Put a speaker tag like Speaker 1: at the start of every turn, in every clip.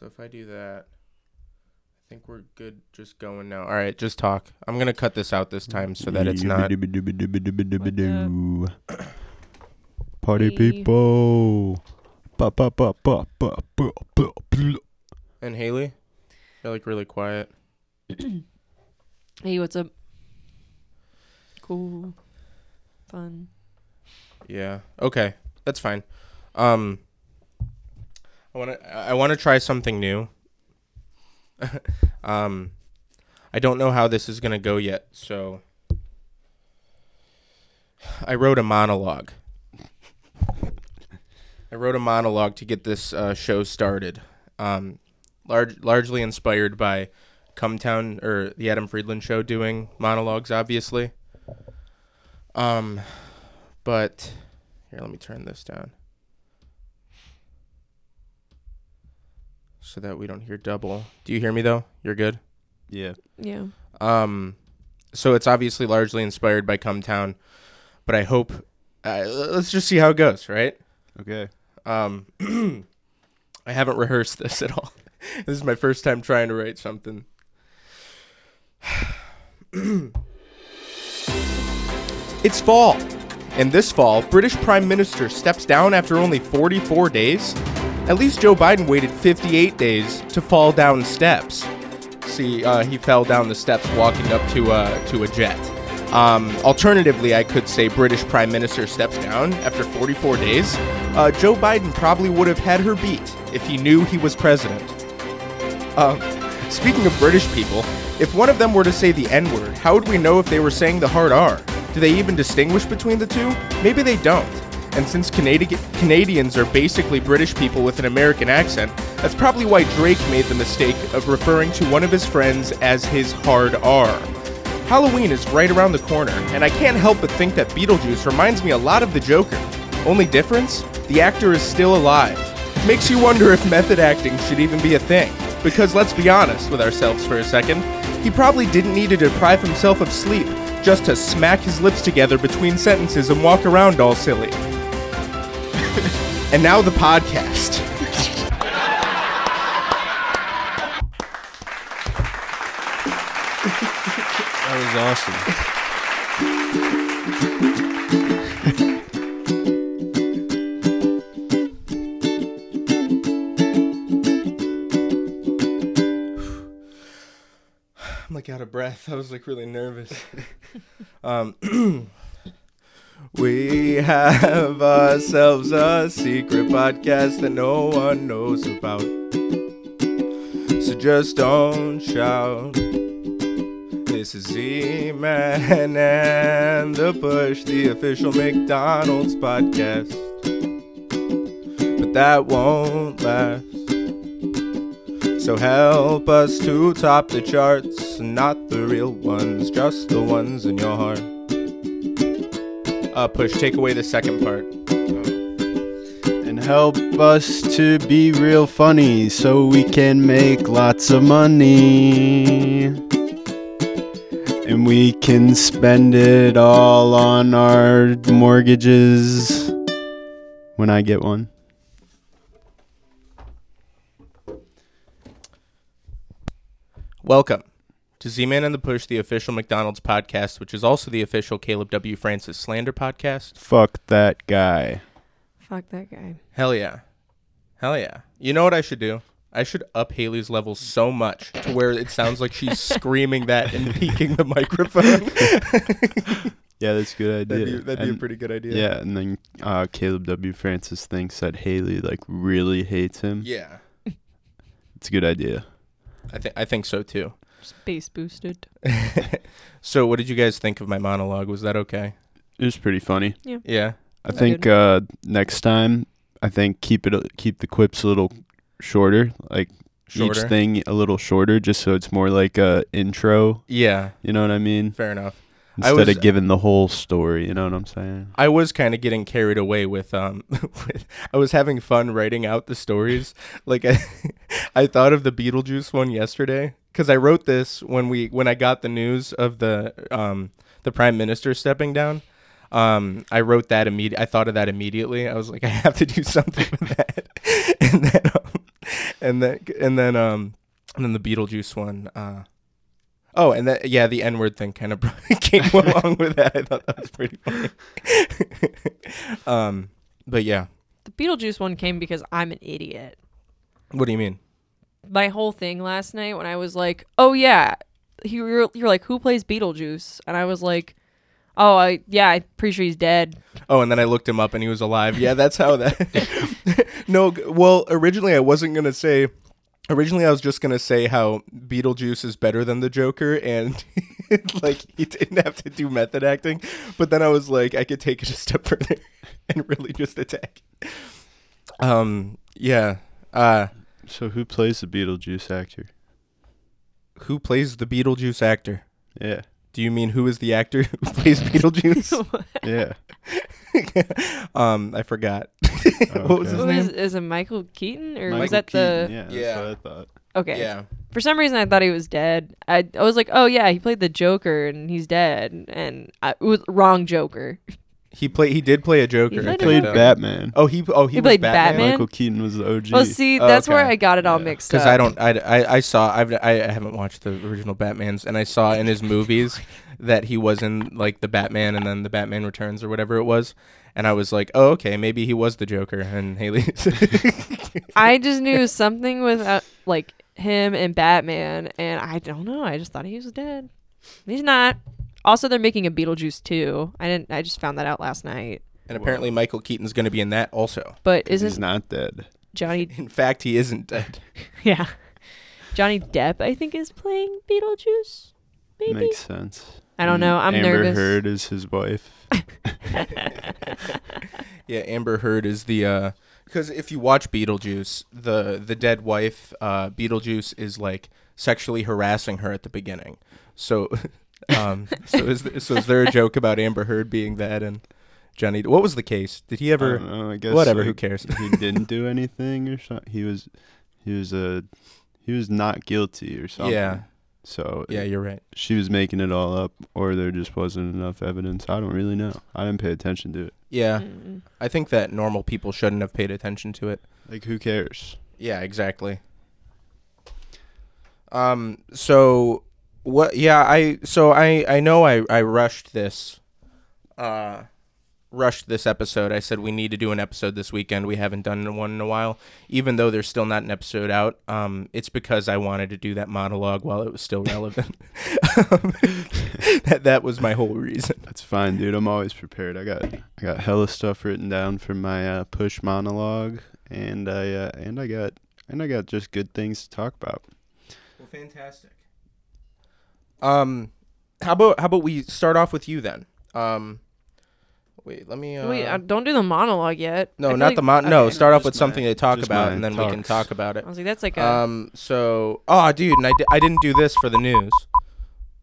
Speaker 1: So if I do that, I think we're good just going now. All right, just talk. I'm going to cut this out this time so that it's not.
Speaker 2: Party people. Ba, ba, ba, ba, ba, ba, ba, blah.
Speaker 1: And Haley, you're like really quiet.
Speaker 3: Hey, what's up? Cool. Fun.
Speaker 1: Yeah. Okay. That's fine. Um I want to I want to try something new. um I don't know how this is going to go yet, so I wrote a monologue. I wrote a monologue to get this uh, show started. Um large largely inspired by Cumtown or the Adam Friedland show doing monologues obviously. Um but here, let me turn this down. So that we don't hear double. Do you hear me though? You're good?
Speaker 2: Yeah.
Speaker 3: Yeah.
Speaker 1: Um so it's obviously largely inspired by Cumtown, but I hope uh, let's just see how it goes, right?
Speaker 2: Okay.
Speaker 1: Um I haven't rehearsed this at all. this is my first time trying to write something. it's fall. And this fall, British Prime Minister steps down after only 44 days. At least Joe Biden waited 58 days to fall down steps. See, uh, he fell down the steps walking up to uh, to a jet. Um, alternatively, I could say British Prime Minister steps down after 44 days. Uh, Joe Biden probably would have had her beat if he knew he was president. Um, speaking of British people, if one of them were to say the N word, how would we know if they were saying the hard R? Do they even distinguish between the two? Maybe they don't. And since Canadi- Canadians are basically British people with an American accent, that's probably why Drake made the mistake of referring to one of his friends as his hard R. Halloween is right around the corner, and I can't help but think that Beetlejuice reminds me a lot of the Joker. Only difference? The actor is still alive. Makes you wonder if method acting should even be a thing. Because let's be honest with ourselves for a second, he probably didn't need to deprive himself of sleep just to smack his lips together between sentences and walk around all silly. and now the podcast.
Speaker 2: That was awesome.
Speaker 1: I'm like out of breath. I was like really nervous. um, we have ourselves a secret podcast that no one knows about. So just don't shout. This is Z-Man and the Push, the official McDonald's podcast. But that won't last. So help us to top the charts, not the real ones, just the ones in your heart. Uh, push, take away the second part.
Speaker 2: And help us to be real funny so we can make lots of money. And we can spend it all on our mortgages when I get one.
Speaker 1: Welcome to Z-Man and the Push, the official McDonald's podcast, which is also the official Caleb W. Francis slander podcast.
Speaker 2: Fuck that guy.
Speaker 3: Fuck that guy.
Speaker 1: Hell yeah. Hell yeah. You know what I should do? I should up Haley's level so much to where it sounds like she's screaming that and peeking the microphone.
Speaker 2: Yeah, that's a good idea.
Speaker 1: that'd be, that'd be a pretty good idea.
Speaker 2: Yeah, and then uh, Caleb W. Francis thinks that Haley like really hates him.
Speaker 1: Yeah.
Speaker 2: It's a good idea.
Speaker 1: I think I think so too.
Speaker 3: Space boosted.
Speaker 1: so, what did you guys think of my monologue? Was that okay?
Speaker 2: It was pretty funny.
Speaker 1: Yeah. Yeah.
Speaker 2: I
Speaker 3: That's
Speaker 2: think uh, next time, I think keep it keep the quips a little shorter, like
Speaker 1: Shorter.
Speaker 2: each thing a little shorter, just so it's more like a intro.
Speaker 1: Yeah.
Speaker 2: You know what I mean?
Speaker 1: Fair enough.
Speaker 2: Instead
Speaker 1: was-
Speaker 2: of giving the whole story. You know what I'm saying?
Speaker 1: I was kind of getting carried away with um with, I was having fun writing out the stories. Like I, I thought of the Beetlejuice one yesterday cuz I wrote this when we when I got the news of the um the prime minister stepping down. Um I wrote that immediate I thought of that immediately. I was like I have to do something with that. and then um, and then and then um and then the Beetlejuice one. Uh, oh, and that yeah, the N word thing kind of came along with that. I thought that was pretty funny. um, but yeah,
Speaker 3: The Beetlejuice one came because I'm an idiot.
Speaker 1: what do you mean?
Speaker 3: My whole thing last night when I was like, "Oh yeah," you were you're like, "Who plays Beetlejuice?" And I was like, "Oh, I yeah, I'm pretty sure he's dead."
Speaker 1: Oh, and then I looked him up and he was alive. Yeah, that's how that. no, well, originally I wasn't gonna say. Originally, I was just gonna say how Beetlejuice is better than the Joker, and like he didn't have to do method acting. But then I was like, I could take it a step further and really just attack. Um. Yeah. Uh.
Speaker 2: So who plays the Beetlejuice actor?
Speaker 1: Who plays the Beetlejuice actor?
Speaker 2: Yeah.
Speaker 1: Do you mean who is the actor who plays Beetlejuice?
Speaker 2: Yeah.
Speaker 1: um, I forgot. what was
Speaker 2: Okay.
Speaker 1: his name?
Speaker 3: is, is it Michael Keaton or was
Speaker 2: Michael
Speaker 3: that the?
Speaker 2: Yeah, that's
Speaker 1: Yeah.
Speaker 2: what I thought.
Speaker 3: Okay.
Speaker 1: Yeah.
Speaker 3: For some reason, I thought he was dead. I I was like, "Oh yeah, he played the Joker and he's dead," and I, it was wrong Joker.
Speaker 1: He played. He did play a Joker.
Speaker 3: He
Speaker 1: I
Speaker 3: played
Speaker 1: think,
Speaker 2: Played. Batman.
Speaker 1: Oh, he. Oh, he,
Speaker 3: He
Speaker 1: was
Speaker 3: played
Speaker 1: Batman.
Speaker 3: Batman?
Speaker 2: Michael Keaton was the OG.
Speaker 3: Well, see,
Speaker 1: Oh,
Speaker 3: that's where. I got it all
Speaker 2: Yeah.
Speaker 3: mixed up. Because.
Speaker 1: I don't. I, I, I saw. I've. I, I haven't watched the original Batman's, and I saw in his movies that he was in like the Batman and then the Batman Returns or whatever it was, and I was like, oh, okay, maybe he was the Joker, and Haley.
Speaker 3: I just knew something with uh, like him and Batman, and I don't know. I just thought he was dead. He's not. Also, they're making a Beetlejuice too. I didn't. I just found that out last night.
Speaker 1: and apparently Michael Keaton's going to be in that also.
Speaker 3: But
Speaker 2: he's
Speaker 3: isn't
Speaker 2: not dead.
Speaker 3: Johnny?
Speaker 1: In fact, he isn't dead.
Speaker 3: Yeah, Johnny Depp. I think is playing Beetlejuice. Maybe.
Speaker 2: Makes sense.
Speaker 3: I don't know. I'm nervous.
Speaker 2: Amber
Speaker 3: nervous.
Speaker 2: Heard is his wife.
Speaker 1: Yeah, Amber Heard is the uh because if you watch Beetlejuice, the the dead wife, uh Beetlejuice is like sexually harassing her at the beginning. So um so is th- so is there a joke about Amber Heard being that and Johnny what was the case? Did he
Speaker 2: I
Speaker 1: ever
Speaker 2: don't know, I guess
Speaker 1: whatever, who cares?
Speaker 2: he didn't do anything or something. He was, he was a, he was not guilty or something.
Speaker 1: Yeah.
Speaker 2: So
Speaker 1: Yeah, you're right.
Speaker 2: she was making it all up, or there just wasn't enough evidence. I don't really know. I didn't pay attention to it.
Speaker 1: Yeah.
Speaker 3: Mm.
Speaker 1: I think that normal people shouldn't have paid attention to it.
Speaker 2: Like, who cares?
Speaker 1: Yeah, exactly. Um so what yeah, I so I I know I I rushed this uh rushed this episode. I said we need to do an episode this weekend. We haven't done one in a while. Even though there's still not an episode out, um it's because I wanted to do that monologue while it was still relevant. um, that that was my whole reason.
Speaker 2: That's fine, dude. I'm always prepared. I got, I got hella stuff written down for my uh, push monologue, and I, uh, and I got, and I got just good things to talk about.
Speaker 1: Well, fantastic. Um, how about how about we start off with you then? Um, wait, let me. Uh,
Speaker 3: Wait, uh, don't do the monologue yet. I
Speaker 1: no,
Speaker 3: feel
Speaker 1: not
Speaker 3: like-
Speaker 1: the mon. No,
Speaker 3: okay.
Speaker 1: start off
Speaker 2: Just
Speaker 1: with something
Speaker 2: my-
Speaker 1: to talk
Speaker 2: just
Speaker 1: about,
Speaker 2: my
Speaker 1: and then we can
Speaker 2: talks.
Speaker 1: talk about it.
Speaker 3: I was like, that's like a.
Speaker 1: Um, so, oh, dude, and I, di- I didn't do this for the news.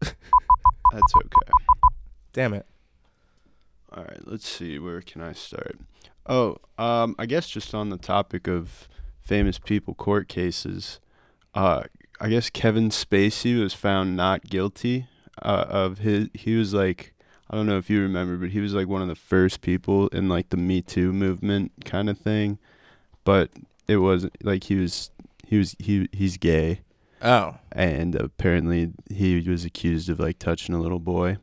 Speaker 2: That's okay.
Speaker 1: Damn it.
Speaker 2: All right, let's see. Where can I start? Oh, um, I guess just on the topic of famous people court cases, uh, I guess Kevin Spacey was found not guilty uh, of his. He was like, I don't know if you remember, but he was like one of the first people in like the Me Too movement kind of thing. But it wasn't like he was. He was he he's gay
Speaker 1: Oh,
Speaker 2: and apparently he was accused of like touching a little boy,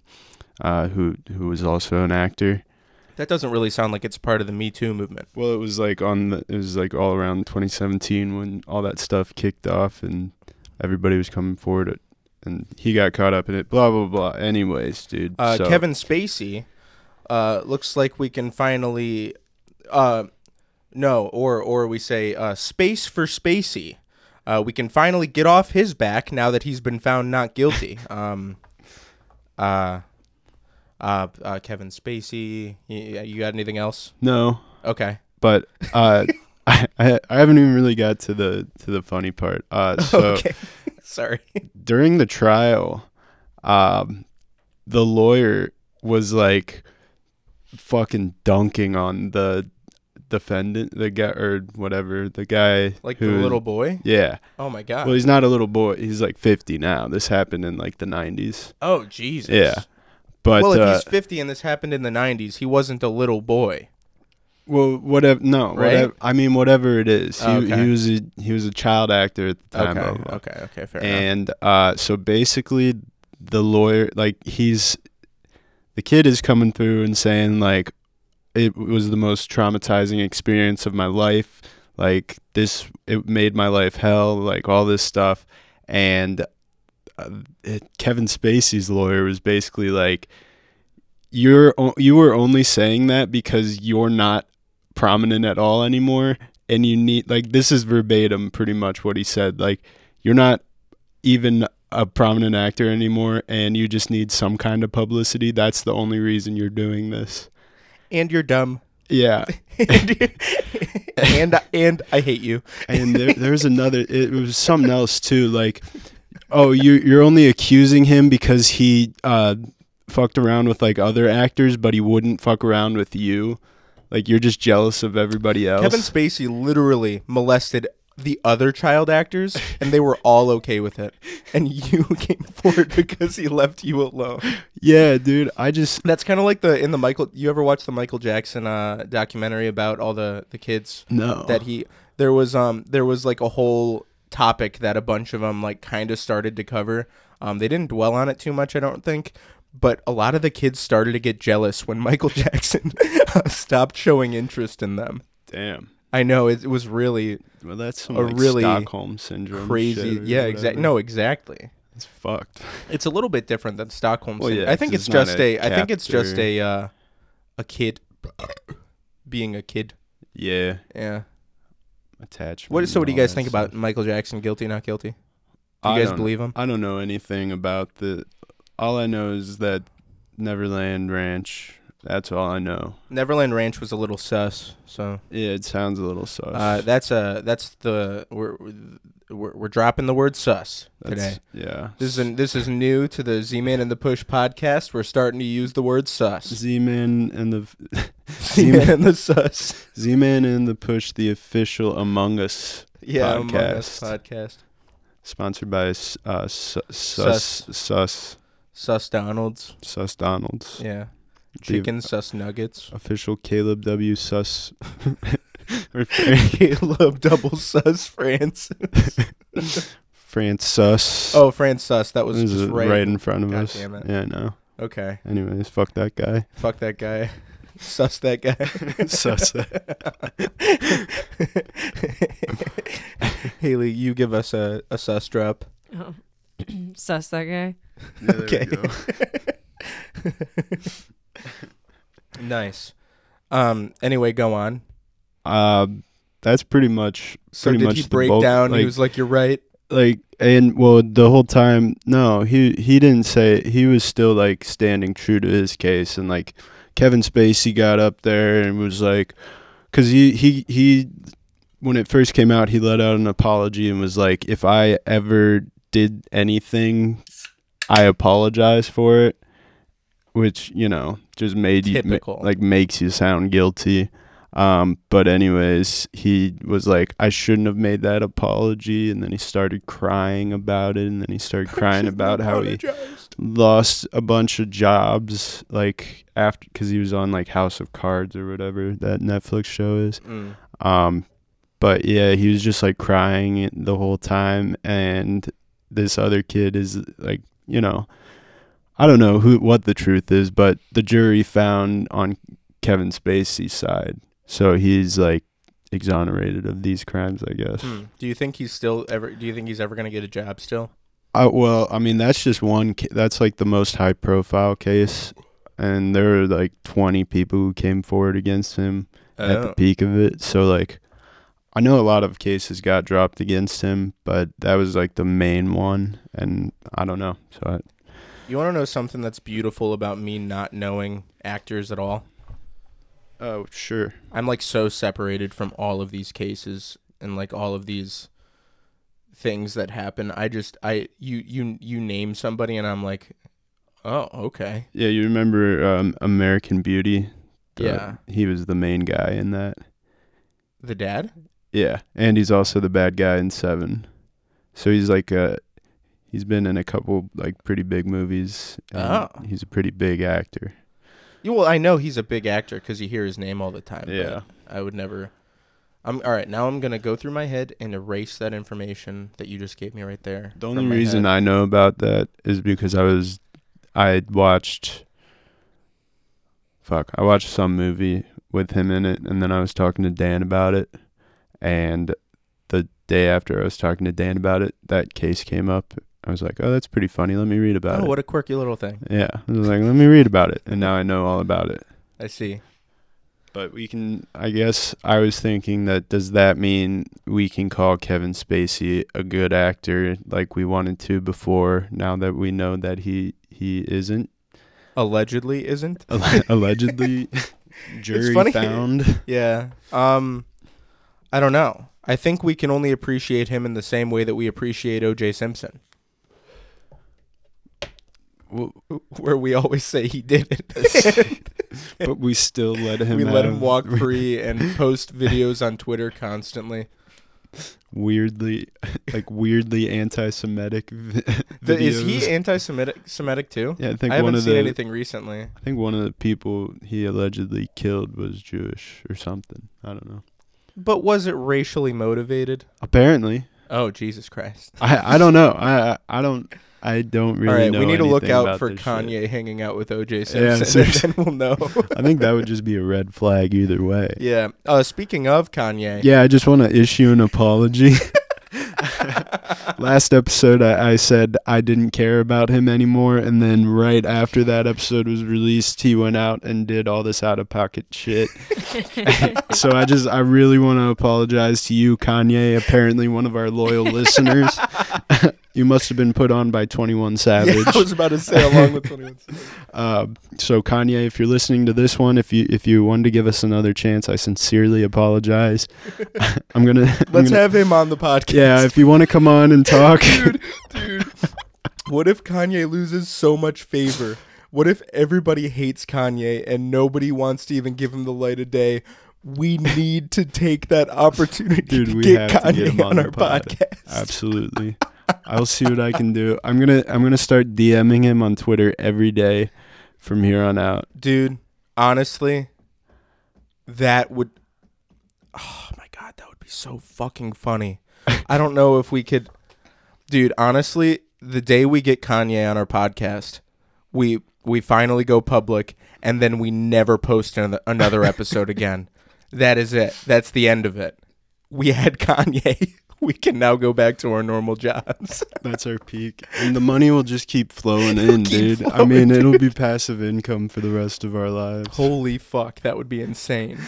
Speaker 2: uh, who who was also an actor.
Speaker 1: that doesn't really sound like it's part of the Me Too movement.
Speaker 2: Well, it was like on the it was like all around 2017 when all that stuff kicked off and everybody was coming forward, and he got caught up in it. Blah blah blah. Anyways, dude,
Speaker 1: Uh,
Speaker 2: so-
Speaker 1: Kevin Spacey. Uh, looks like we can finally. Uh, no, or or we say uh, space for Spacey. Uh, we can finally get off his back now that he's been found not guilty. Um, uh, uh, uh, Kevin Spacey. You, you got anything else?
Speaker 2: No,
Speaker 1: Okay.
Speaker 2: but uh, I, I I haven't even really got to the to the funny part. Uh, so
Speaker 1: okay. Sorry.
Speaker 2: during the trial, um, the lawyer was like fucking dunking on the defendant, the guy or whatever, the guy
Speaker 1: Like
Speaker 2: who
Speaker 1: the little boy.
Speaker 2: Yeah.
Speaker 1: Oh my god.
Speaker 2: Well, he's not a little boy. He's like 50 now. This happened in like the 90s.
Speaker 1: oh Jesus.
Speaker 2: Yeah. But
Speaker 1: well, if
Speaker 2: uh,
Speaker 1: he's 50 and this happened in the 90s, he wasn't a little boy.
Speaker 2: Well, whatever. No,
Speaker 1: Right?
Speaker 2: whatever. I mean, whatever it is. He,
Speaker 1: Okay.
Speaker 2: he was a he was a child actor at the time.
Speaker 1: Okay,
Speaker 2: blah, blah, blah.
Speaker 1: okay, okay, fair enough.
Speaker 2: And uh, so basically, the lawyer, like, he's the kid is coming through and saying like, it was the most traumatizing experience of my life. Like this, it made my life hell. Like all this stuff, and uh, it, Kevin Spacey's lawyer was basically like, you're you were only saying that because you're not prominent at all anymore and you need like this is verbatim pretty much what he said like you're not even a prominent actor anymore and you just need some kind of publicity that's the only reason you're doing this
Speaker 1: and you're dumb.
Speaker 2: yeah
Speaker 1: and and, and I hate you.
Speaker 2: and there, there's another it was something else too like oh you you're only accusing him because he uh fucked around with like other actors but he wouldn't fuck around with you like you're just jealous of everybody else
Speaker 1: Kevin Spacey literally molested the other child actors, and they were all okay with it. And you came forward because he left you alone.
Speaker 2: yeah dude i just
Speaker 1: That's kind of like the in the Michael. You ever watch the Michael Jackson uh, documentary about all the the kids
Speaker 2: no
Speaker 1: that he? There was um there was like a whole topic that a bunch of them like kind of started to cover. Um, they didn't dwell on it too much, I don't think. But a lot of the kids started to get jealous when Michael Jackson stopped showing interest in them.
Speaker 2: damn
Speaker 1: I know it, it was really
Speaker 2: well that's some
Speaker 1: A
Speaker 2: like
Speaker 1: really
Speaker 2: stockholm syndrome
Speaker 1: crazy. Yeah, exactly. No, exactly.
Speaker 2: it's fucked
Speaker 1: It's a little bit different than Stockholm
Speaker 2: Well,
Speaker 1: syndrome.
Speaker 2: yeah,
Speaker 1: I think it's
Speaker 2: it's
Speaker 1: just
Speaker 2: a.
Speaker 1: I think it's just a uh, a kid being a kid.
Speaker 2: yeah
Speaker 1: Yeah.
Speaker 2: attachment
Speaker 1: What? So, what do you guys think
Speaker 2: stuff.
Speaker 1: about Michael Jackson? Guilty, not guilty? Do
Speaker 2: I
Speaker 1: you guys believe him?
Speaker 2: I don't know anything about the. All I know is that Neverland Ranch. That's all I know.
Speaker 1: Neverland Ranch was a little sus. So
Speaker 2: Yeah, it sounds a little sus.
Speaker 1: uh, that's a that's the we're, we're we're dropping the word sus today.
Speaker 2: That's- Yeah.
Speaker 1: This is this is new to the Z Man and the Push podcast. We're starting to use the word sus.
Speaker 2: Z-Man and the
Speaker 1: Z Man and the sus.
Speaker 2: Z-Man and the Push, the official Among Us,
Speaker 1: Yeah, Among Us
Speaker 2: Podcast.
Speaker 1: podcast.
Speaker 2: sponsored by uh, Sus Sus Sus
Speaker 1: Sus Donalds.
Speaker 2: Sus Donalds,
Speaker 1: Yeah.
Speaker 2: The
Speaker 1: Chicken sus nuggets.
Speaker 2: official Caleb W Sus.
Speaker 1: Caleb double sus France.
Speaker 2: France Sus.
Speaker 1: Oh, France sus. That was
Speaker 2: This
Speaker 1: just right.
Speaker 2: right in front of
Speaker 1: God
Speaker 2: us.
Speaker 1: damn it.
Speaker 2: Yeah, I know.
Speaker 1: Okay.
Speaker 2: Anyways, fuck that guy.
Speaker 1: Fuck that guy. Sus that guy.
Speaker 2: Sus
Speaker 1: Haley, you give us a, a sus drop.
Speaker 3: Oh. Sus that guy.
Speaker 1: Okay. nice. Um. Anyway, go on.
Speaker 2: Uh, that's pretty much
Speaker 1: So
Speaker 2: Pretty
Speaker 1: did
Speaker 2: much
Speaker 1: he break
Speaker 2: bulk,
Speaker 1: down? he was like, "You're right."
Speaker 2: like and well the whole time no he he didn't say he was still like standing true to his case and like Kevin Spacey got up there and was like cuz he he he when it first came out he let out an apology and was like if I ever did anything I apologize for it which you know just made you
Speaker 1: Typical.
Speaker 2: like makes you sound guilty um, but anyways, he was like, I shouldn't have made that apology, and then he started crying about it, and then he started crying about how he lost a bunch of jobs, like after because he was on like House of Cards or whatever that Netflix show is.
Speaker 1: Mm.
Speaker 2: Um, but yeah, he was just like crying the whole time, and this other kid is like, you know, I don't know who what the truth is, but the jury found on Kevin Spacey's side, so he's like exonerated of these crimes, I guess.
Speaker 1: Hmm. Do you think he's still ever? Do you think he's ever gonna get a job still?
Speaker 2: Uh, well, I mean, that's just one. Ca- that's like the most high profile case, and there were like twenty people who came forward against him at the
Speaker 1: Oh.
Speaker 2: peak of it. So like, I know a lot of cases got dropped against him, but that was like the main one, and I don't know. So I,
Speaker 1: You want to know something that's beautiful about me not knowing actors at all?
Speaker 2: oh sure,
Speaker 1: I'm like so separated from all of these cases and like all of these things that happen. I just I you you you name somebody and I'm like, "Oh, okay."
Speaker 2: yeah, you remember um, American Beauty? The-
Speaker 1: Yeah.
Speaker 2: he was the main guy in that.
Speaker 1: The dad?
Speaker 2: Yeah, and he's also the bad guy in Seven. So he's like a, he's been in a couple like pretty big movies.
Speaker 1: Oh.
Speaker 2: he's a pretty big actor.
Speaker 1: Well, I know he's a big actor because you hear his name all the time.
Speaker 2: Yeah.
Speaker 1: I would never. I'm all right. Now I'm gonna go through my head and erase that information that you just gave me right there.
Speaker 2: The only reason
Speaker 1: head.
Speaker 2: I know about that is because I was, I watched. Fuck, I watched some movie with him in it, and then I was talking to Dan about it, and the day after I was talking to Dan about it, that case came up. I was like, "Oh, that's pretty funny. Let me read about
Speaker 1: Oh,
Speaker 2: it."
Speaker 1: what a quirky little thing.
Speaker 2: yeah, I was like, "Let me read about it," and now I know all about it.
Speaker 1: I see.
Speaker 2: But we can, I guess, I was thinking that does that mean we can call Kevin Spacey a good actor like we wanted to before? Now that we know that he he isn't
Speaker 1: Allegedly, isn't.
Speaker 2: Allegedly, jury
Speaker 1: funny.
Speaker 2: found.
Speaker 1: Yeah. Um, I don't know. I think we can only appreciate him in the same way that we appreciate O.J. Simpson, where we always say he did it.
Speaker 2: but we still let him.
Speaker 1: we let him walk free and post videos on Twitter constantly.
Speaker 2: Weirdly, like weirdly anti-Semitic.
Speaker 1: The- is he anti-Semitic Semitic too?
Speaker 2: Yeah, I think
Speaker 1: I
Speaker 2: one
Speaker 1: haven't
Speaker 2: of
Speaker 1: seen
Speaker 2: the.
Speaker 1: anything recently.
Speaker 2: I think one of the people he allegedly killed was Jewish or something. I don't know.
Speaker 1: But was it racially motivated?
Speaker 2: Apparently,
Speaker 1: Oh Jesus Christ!
Speaker 2: I I don't know. I I- I don't I don't really
Speaker 1: All right,
Speaker 2: know.
Speaker 1: we need to look out for
Speaker 2: this shit.
Speaker 1: Kanye hanging out with O.J.
Speaker 2: Yeah,
Speaker 1: Simpson, and then we'll know.
Speaker 2: I think that would just be a red flag either way.
Speaker 1: yeah. Uh, speaking of Kanye,
Speaker 2: Yeah, I just want to issue an apology. Last episode, I, I said I didn't care about him anymore, and then right after that episode was released, he went out and did all this out of pocket shit. so I just, I really want to apologize to you, Kanye. Apparently, one of our loyal listeners. You must have been put on by Twenty One Savage.
Speaker 1: Yeah, I was about to say along with 21.
Speaker 2: Uh, so Kanye, if you're listening to this one, if you if you wanted to give us another chance, I sincerely apologize. I'm gonna. I'm
Speaker 1: Let's
Speaker 2: gonna-
Speaker 1: have him on the podcast.
Speaker 2: Yeah, if you want to come on and talk.
Speaker 1: dude, dude. What if Kanye loses so much favor? What if everybody hates Kanye and nobody wants to even give him the light of day? We need to take that opportunity
Speaker 2: Dude,
Speaker 1: to
Speaker 2: we
Speaker 1: get
Speaker 2: have to get him
Speaker 1: on,
Speaker 2: on
Speaker 1: our
Speaker 2: pod.
Speaker 1: podcast.
Speaker 2: Absolutely. I'll see what I can do. I'm gonna I'm gonna start DMing him on Twitter every day from here on out.
Speaker 1: Dude, honestly, that would Oh my god, that would be so fucking funny. I don't know if we could Dude, honestly, the day we get Kanye on our podcast, we we finally go public and then we never post another, another episode again. That is it. That's the end of it. We had Kanye. We can now go back to our normal jobs.
Speaker 2: That's our peak, and the money will just keep flowing in,
Speaker 1: keep
Speaker 2: dude. I
Speaker 1: flowing,
Speaker 2: mean, it'll be passive income for the rest of our lives.
Speaker 1: Holy fuck, that would be insane.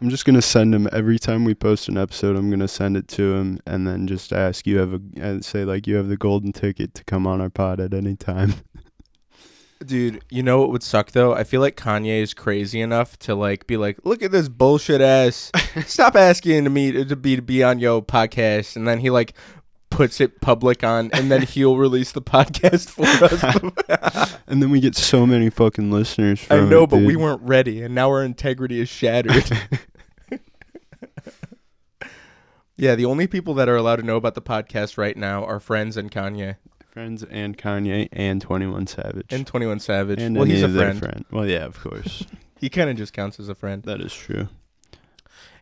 Speaker 2: I'm just gonna send him every time we post an episode. I'm gonna send it to him, and then just ask you have a and say like you have the golden ticket to come on our pod at any time.
Speaker 1: Dude, you know what would suck though? I feel like Kanye is crazy enough to like be like, look at this bullshit ass. Stop asking to me to be to be on your podcast, and then he like puts it public on, and then he'll release the podcast for us.
Speaker 2: And then we get so many fucking listeners.
Speaker 1: I know,
Speaker 2: it,
Speaker 1: but we weren't ready, and now our integrity is shattered. yeah, the only people that are allowed to know about the podcast right now are friends and Kanye
Speaker 2: friends and Kanye and Twenty One Savage
Speaker 1: and Twenty One Savage.
Speaker 2: and
Speaker 1: well, he's a friend.
Speaker 2: friend. Well, yeah, of course,
Speaker 1: He kind of just counts as a friend.
Speaker 2: that is true.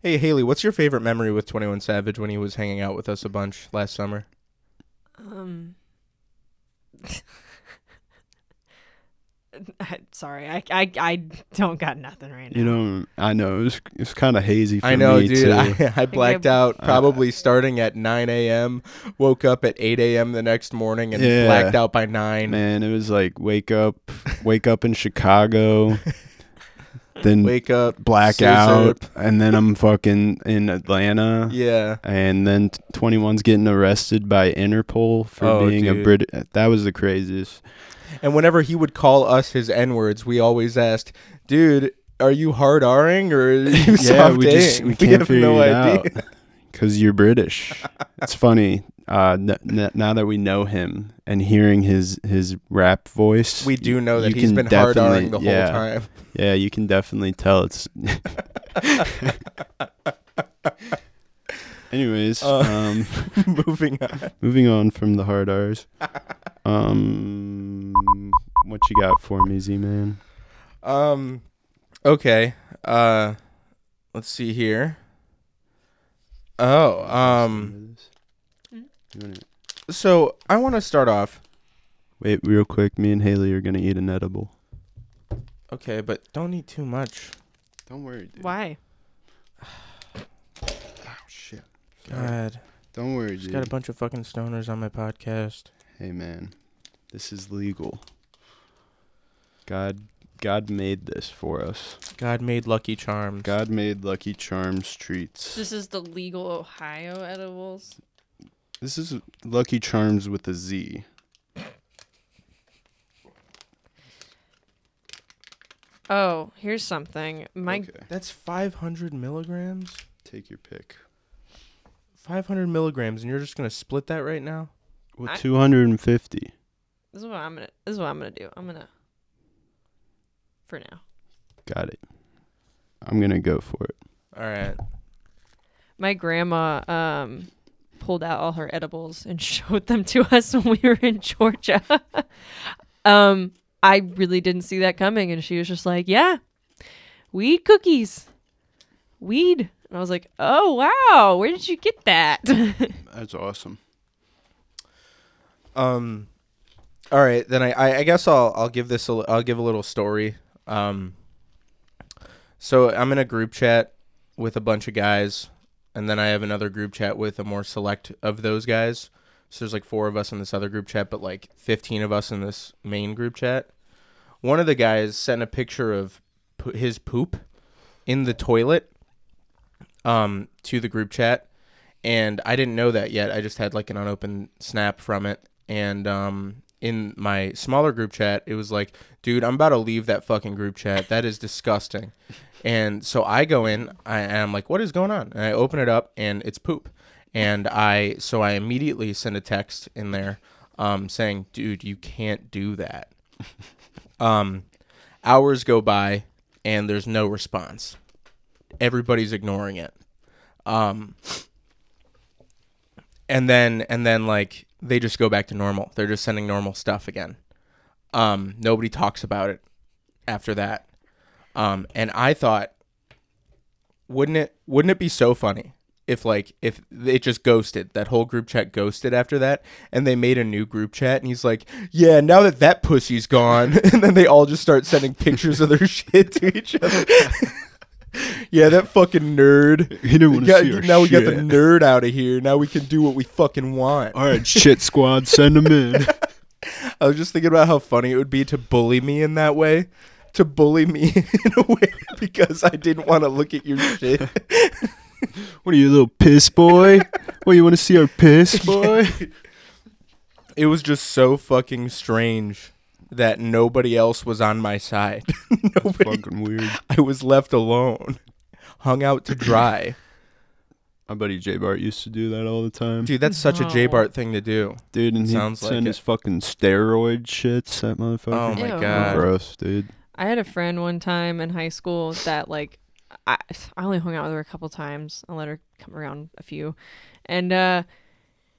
Speaker 1: Hey Haley, what's your favorite memory with Twenty One Savage when he was hanging out with us a bunch last summer?
Speaker 3: Um. I- Sorry, I, I I don't got nothing right now.
Speaker 2: You know, I know it was it's kind of hazy for
Speaker 1: I know,
Speaker 2: me
Speaker 1: dude.
Speaker 2: too.
Speaker 1: I, I blacked
Speaker 3: I-
Speaker 1: out
Speaker 2: Uh,
Speaker 1: probably starting at 9 a.m. Woke up at 8 a.m. the next morning and
Speaker 2: Yeah.
Speaker 1: blacked out by 9.
Speaker 2: Man, it was like wake up, wake up in Chicago, then
Speaker 1: Wake up,
Speaker 2: black
Speaker 1: scissor.
Speaker 2: out, and then I'm fucking in Atlanta.
Speaker 1: Yeah.
Speaker 2: And then 21's getting arrested by Interpol for
Speaker 1: Oh,
Speaker 2: being a. Brit. That was the craziest.
Speaker 1: And whenever he would call us his N words, we always asked, dude, are you hard R'ing or
Speaker 2: yeah, we just
Speaker 1: A'ing?"
Speaker 2: we can't
Speaker 1: have no idea.
Speaker 2: because you're British. it's funny. Uh, n- n- now that we know him and hearing his his rap voice,
Speaker 1: We do know that he's been hard R'ing the
Speaker 2: yeah.
Speaker 1: whole time.
Speaker 2: Yeah, you can definitely tell it's. Anyways,
Speaker 1: Uh.
Speaker 2: um,
Speaker 1: Moving on.
Speaker 2: moving on from the hard R's. Um, what you got for me, Z man?
Speaker 1: Um, okay. Uh, let's see here. Oh, um, so I want to start off.
Speaker 2: Wait, real quick. Me and Haley are gonna eat an edible.
Speaker 1: Okay, but don't eat too much.
Speaker 2: Don't worry, dude.
Speaker 3: Why?
Speaker 2: Oh shit.
Speaker 1: God,
Speaker 2: Don't worry,
Speaker 1: just
Speaker 2: dude.
Speaker 1: got a bunch of fucking stoners on my podcast.
Speaker 2: Hey man, this is legal. God, God made this for us.
Speaker 1: God made Lucky Charms.
Speaker 2: God made Lucky Charms treats.
Speaker 3: This is the legal Ohio edibles.
Speaker 2: This is Lucky Charms with a Z.
Speaker 3: Oh, here's something. My
Speaker 2: okay,
Speaker 1: That's 500 milligrams.
Speaker 2: take your pick.
Speaker 1: 500 milligrams, and you're just gonna split that right now?
Speaker 2: Well,
Speaker 3: I-
Speaker 2: 250.
Speaker 3: this is what I'm gonna. This is what I'm gonna do. I'm gonna. For now,
Speaker 2: Got it. I'm gonna go for it.
Speaker 1: All right.
Speaker 3: my grandma um pulled out all her edibles and showed them to us when we were in Georgia. um, I really didn't see that coming, and she was just like, "Yeah, weed cookies, weed." And I was like, "Oh wow, where did you get that?"
Speaker 2: That's awesome.
Speaker 1: Um. All right, then I, I, I guess I'll I'll give this a, I'll give a little story. Um. So I'm in a group chat with a bunch of guys, and then I have another group chat with a more select of those guys. So there's like four of us in this other group chat, but like 15 of us in this main group chat. One of the guys sent a picture of his poop in the toilet um to the group chat and I didn't know that yet. I just had like an unopened snap from it and um in my smaller group chat it was like, "Dude, I'm about to leave that fucking group chat. That is disgusting." and so I go in I, and I'm like, "What is going on?" And I open it up and it's poop. And I so I immediately send a text in there um saying, "Dude, you can't do that." um hours go by and there's no response. Everybody's ignoring it. Um and then and then like they just go back to normal. They're just sending normal stuff again. Um nobody talks about it after that. Um and I thought wouldn't it wouldn't it be so funny if like if it just ghosted that whole group chat ghosted after that and they made a new group chat and he's like yeah now that that pussy's gone and then they all just start sending pictures of their shit to each other yeah that fucking nerd
Speaker 2: He didn't want to see our
Speaker 1: now we got the
Speaker 2: shit.
Speaker 1: nerd out of here now we can do what we fucking want
Speaker 2: All right, shit squad, send them in.
Speaker 1: i was just thinking about how funny it would be to bully me in that way to bully me in a way because i didn't want to look at your shit
Speaker 2: What are you, a little piss boy? What, you want to see our piss boy?
Speaker 1: it was just so fucking strange that nobody else was on my side. nobody.
Speaker 2: Fucking weird.
Speaker 1: I was left alone, hung out to dry.
Speaker 2: My buddy J Bart used to do that all the time.
Speaker 1: Dude, that's such a J
Speaker 3: No.
Speaker 1: Bart thing to do.
Speaker 2: Dude, and he'd
Speaker 1: like
Speaker 2: send
Speaker 1: it.
Speaker 2: his fucking steroid shits. That motherfucker.
Speaker 1: Oh my
Speaker 3: Ew.
Speaker 1: god.
Speaker 2: Gross, dude.
Speaker 3: I had a friend one time in high school that like I I only hung out with her a couple times. I let her come around a few. And uh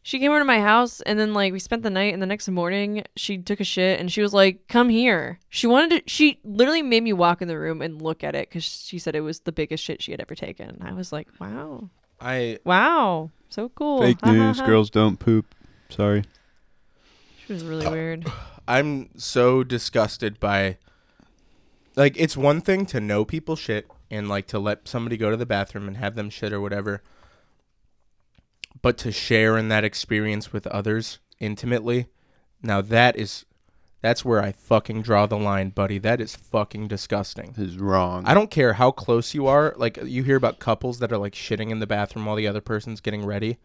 Speaker 3: she came over to my house and then like we spent the night and the next morning she took a shit and she was like, "Come here." She wanted to she literally made me walk in the room and look at it cuz she said it was the biggest shit she had ever taken. I was like, "Wow.
Speaker 1: I
Speaker 3: Wow. So cool."
Speaker 2: Fake
Speaker 3: Ha, ha,
Speaker 2: news.
Speaker 3: ha.
Speaker 2: Girls don't poop. Sorry.
Speaker 3: She was really weird.
Speaker 1: I'm so disgusted by like it's one thing to know people shit and like to let somebody go to the bathroom and have them shit or whatever. But to share in that experience with others intimately, now that is that's where I fucking draw the line, buddy. That is fucking disgusting.
Speaker 2: This is wrong.
Speaker 1: I don't care how close you are. Like you hear about couples that are like shitting in the bathroom while the other person's getting ready.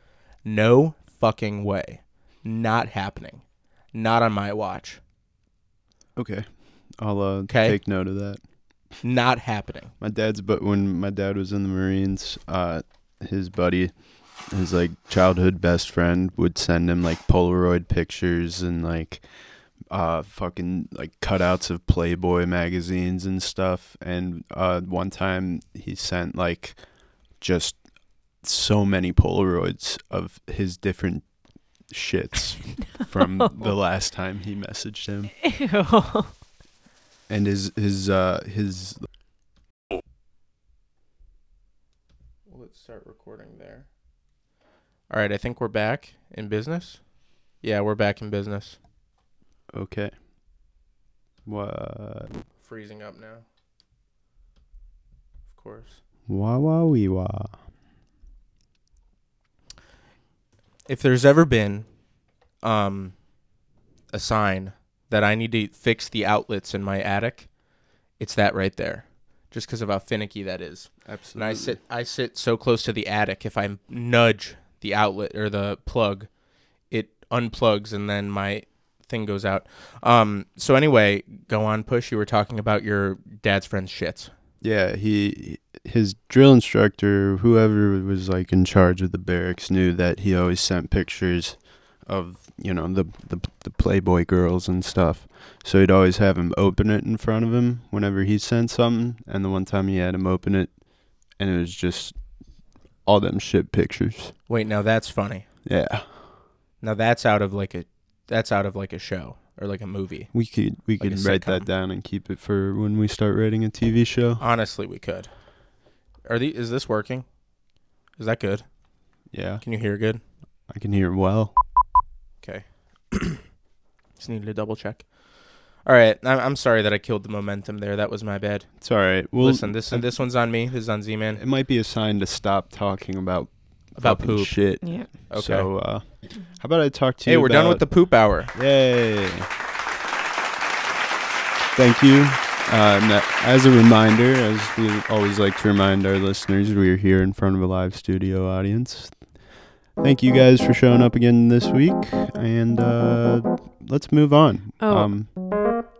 Speaker 1: No fucking way. Not happening. Not on my watch.
Speaker 2: Okay. I'll uh,
Speaker 1: 'Kay.
Speaker 2: take note of that.
Speaker 1: Not happening.
Speaker 2: My dad's but when my dad was in the Marines, uh, his buddy, his like childhood best friend, would send him like Polaroid pictures and like uh fucking like cutouts of Playboy magazines and stuff. And uh, one time he sent like just so many Polaroids of his different shits from the last time he messaged him.
Speaker 3: Ew.
Speaker 2: and his his uh his
Speaker 1: Let's start recording there. All right, I think we're back in business. Yeah, we're back in business.
Speaker 2: okay. What?
Speaker 1: Freezing up now. Of course.
Speaker 2: Wah wah wee wah.
Speaker 1: If there's ever been um a sign that I need to fix the outlets in my attic, it's that right there. Just because of how finicky that is.
Speaker 2: Absolutely.
Speaker 1: And I sit I sit so close to the attic if I nudge the outlet or the plug, it unplugs and then my thing goes out. Um so anyway, go on push you were talking about your dad's friend's shits.
Speaker 2: Yeah, he his drill instructor, whoever was like in charge of the barracks, knew that he always sent pictures of you know the the, the Playboy girls and stuff. So he'd always have him open it in front of him whenever he sent something. And the one time he had him open it, and it was just all them shit pictures.
Speaker 1: Wait, now that's funny.
Speaker 2: Yeah,
Speaker 1: Now that's out of like a that's out of like a show or like a movie.
Speaker 2: we could we
Speaker 1: Like
Speaker 2: could write that down and keep it for when we start writing a TV show.
Speaker 1: Honestly, we could. Are the is this working? Is that good?
Speaker 2: Yeah,
Speaker 1: Can you hear good?
Speaker 2: I can hear well.
Speaker 1: Okay. Just needed to double check. All right, I'm, I'm sorry that I killed the momentum there. That was my bad.
Speaker 2: It's all right. Well,
Speaker 1: Listen, this this one's on me. This is on Z-Man.
Speaker 2: It might be a sign to stop talking about
Speaker 1: About
Speaker 2: fucking
Speaker 1: poop.
Speaker 2: shit.
Speaker 3: Yeah.
Speaker 1: Okay.
Speaker 2: So, uh, how about I talk to
Speaker 1: hey,
Speaker 2: you?
Speaker 1: we're done with the poop hour.
Speaker 2: the. Yay! Thank you. Uh, and that- as a reminder, as we always like to remind our listeners, we are here in front of a live studio audience. Thank you guys for showing up again this week, and uh, let's move on.
Speaker 3: Oh.
Speaker 2: Um,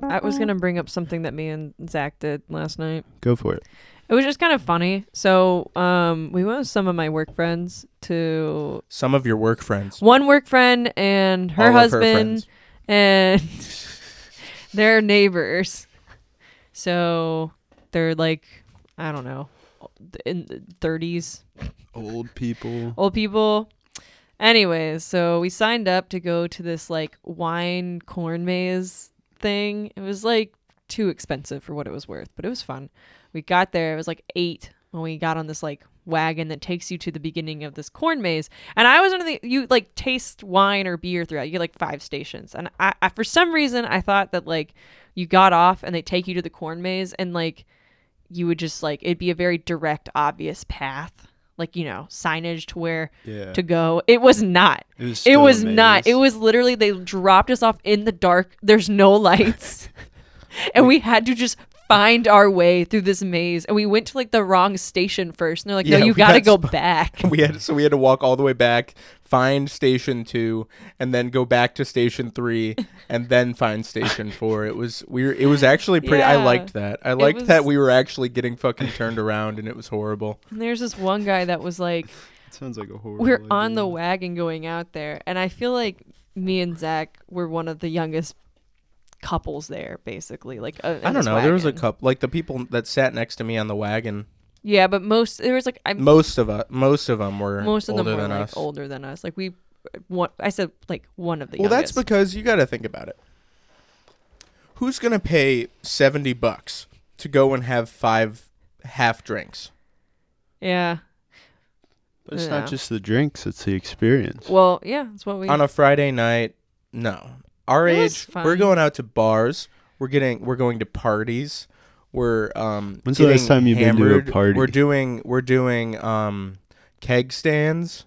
Speaker 3: I was gonna bring up something that me and Zach did last night.
Speaker 2: go for it.
Speaker 3: It was just kind of funny. So, um, we went with some of my work friends to
Speaker 1: Some of your work friends.
Speaker 3: one work friend and her
Speaker 1: All of
Speaker 3: husband
Speaker 1: friends.
Speaker 3: and their neighbors. So they're like, I don't know, in the 30s,
Speaker 2: Old people.
Speaker 3: old people. Anyways, so we signed up to go to this like wine corn maze thing. It was like too expensive for what it was worth, but it was fun. We got there, it was like eight when we got on this like wagon that takes you to the beginning of this corn maze. And I was under the you like taste wine or beer throughout. You get like five stations. And I, I for some reason I thought that like you got off and they take you to the corn maze and like you would just like it'd be a very direct, obvious path. Like, you know, signage to where
Speaker 2: Yeah.
Speaker 3: to go. It was not.
Speaker 2: It was,
Speaker 3: It was not. It was literally they dropped us off in the dark. There's no lights. and we had to just find our way through this maze. And we went to like the wrong station first. And they're like,
Speaker 1: Yeah,
Speaker 3: no, you
Speaker 1: we
Speaker 3: got to
Speaker 1: got
Speaker 3: go
Speaker 1: sp-
Speaker 3: back.
Speaker 1: we had so we had to walk all the way back, find station two, and then go back to station three, and then find station four. It was we. Were, it was actually pretty. I
Speaker 3: Yeah.
Speaker 1: liked that. I liked that we were actually getting fucking turned around, and it was horrible.
Speaker 3: And there's this one guy that was like,
Speaker 2: It sounds like a horrible.
Speaker 3: we're on the
Speaker 2: idea.
Speaker 3: wagon going out there. And I feel like me and Zach were one of the youngest couples there, basically. Like, uh,
Speaker 1: I don't
Speaker 3: this
Speaker 1: know. There was a couple, like the people that sat next to me on the wagon.
Speaker 3: Yeah, but most, there was like, I'm,
Speaker 1: Most of us, most of them were
Speaker 3: most of them
Speaker 1: older
Speaker 3: were
Speaker 1: than
Speaker 3: like
Speaker 1: us.
Speaker 3: older than us. Like we, one, I said like one of the.
Speaker 1: well, that's because you got to think about it. Who's gonna pay seventy bucks to go and have five half drinks?
Speaker 3: yeah.
Speaker 2: But it's
Speaker 3: Yeah.
Speaker 2: not just the drinks; it's the experience.
Speaker 3: Well, yeah, that's what we.
Speaker 1: on a Friday night. No, our
Speaker 3: It was
Speaker 1: age, we're going out to bars. We're getting, we're going to parties. We're um.
Speaker 2: When's the last time you've been to a party?
Speaker 1: We're doing, we're doing um, keg stands,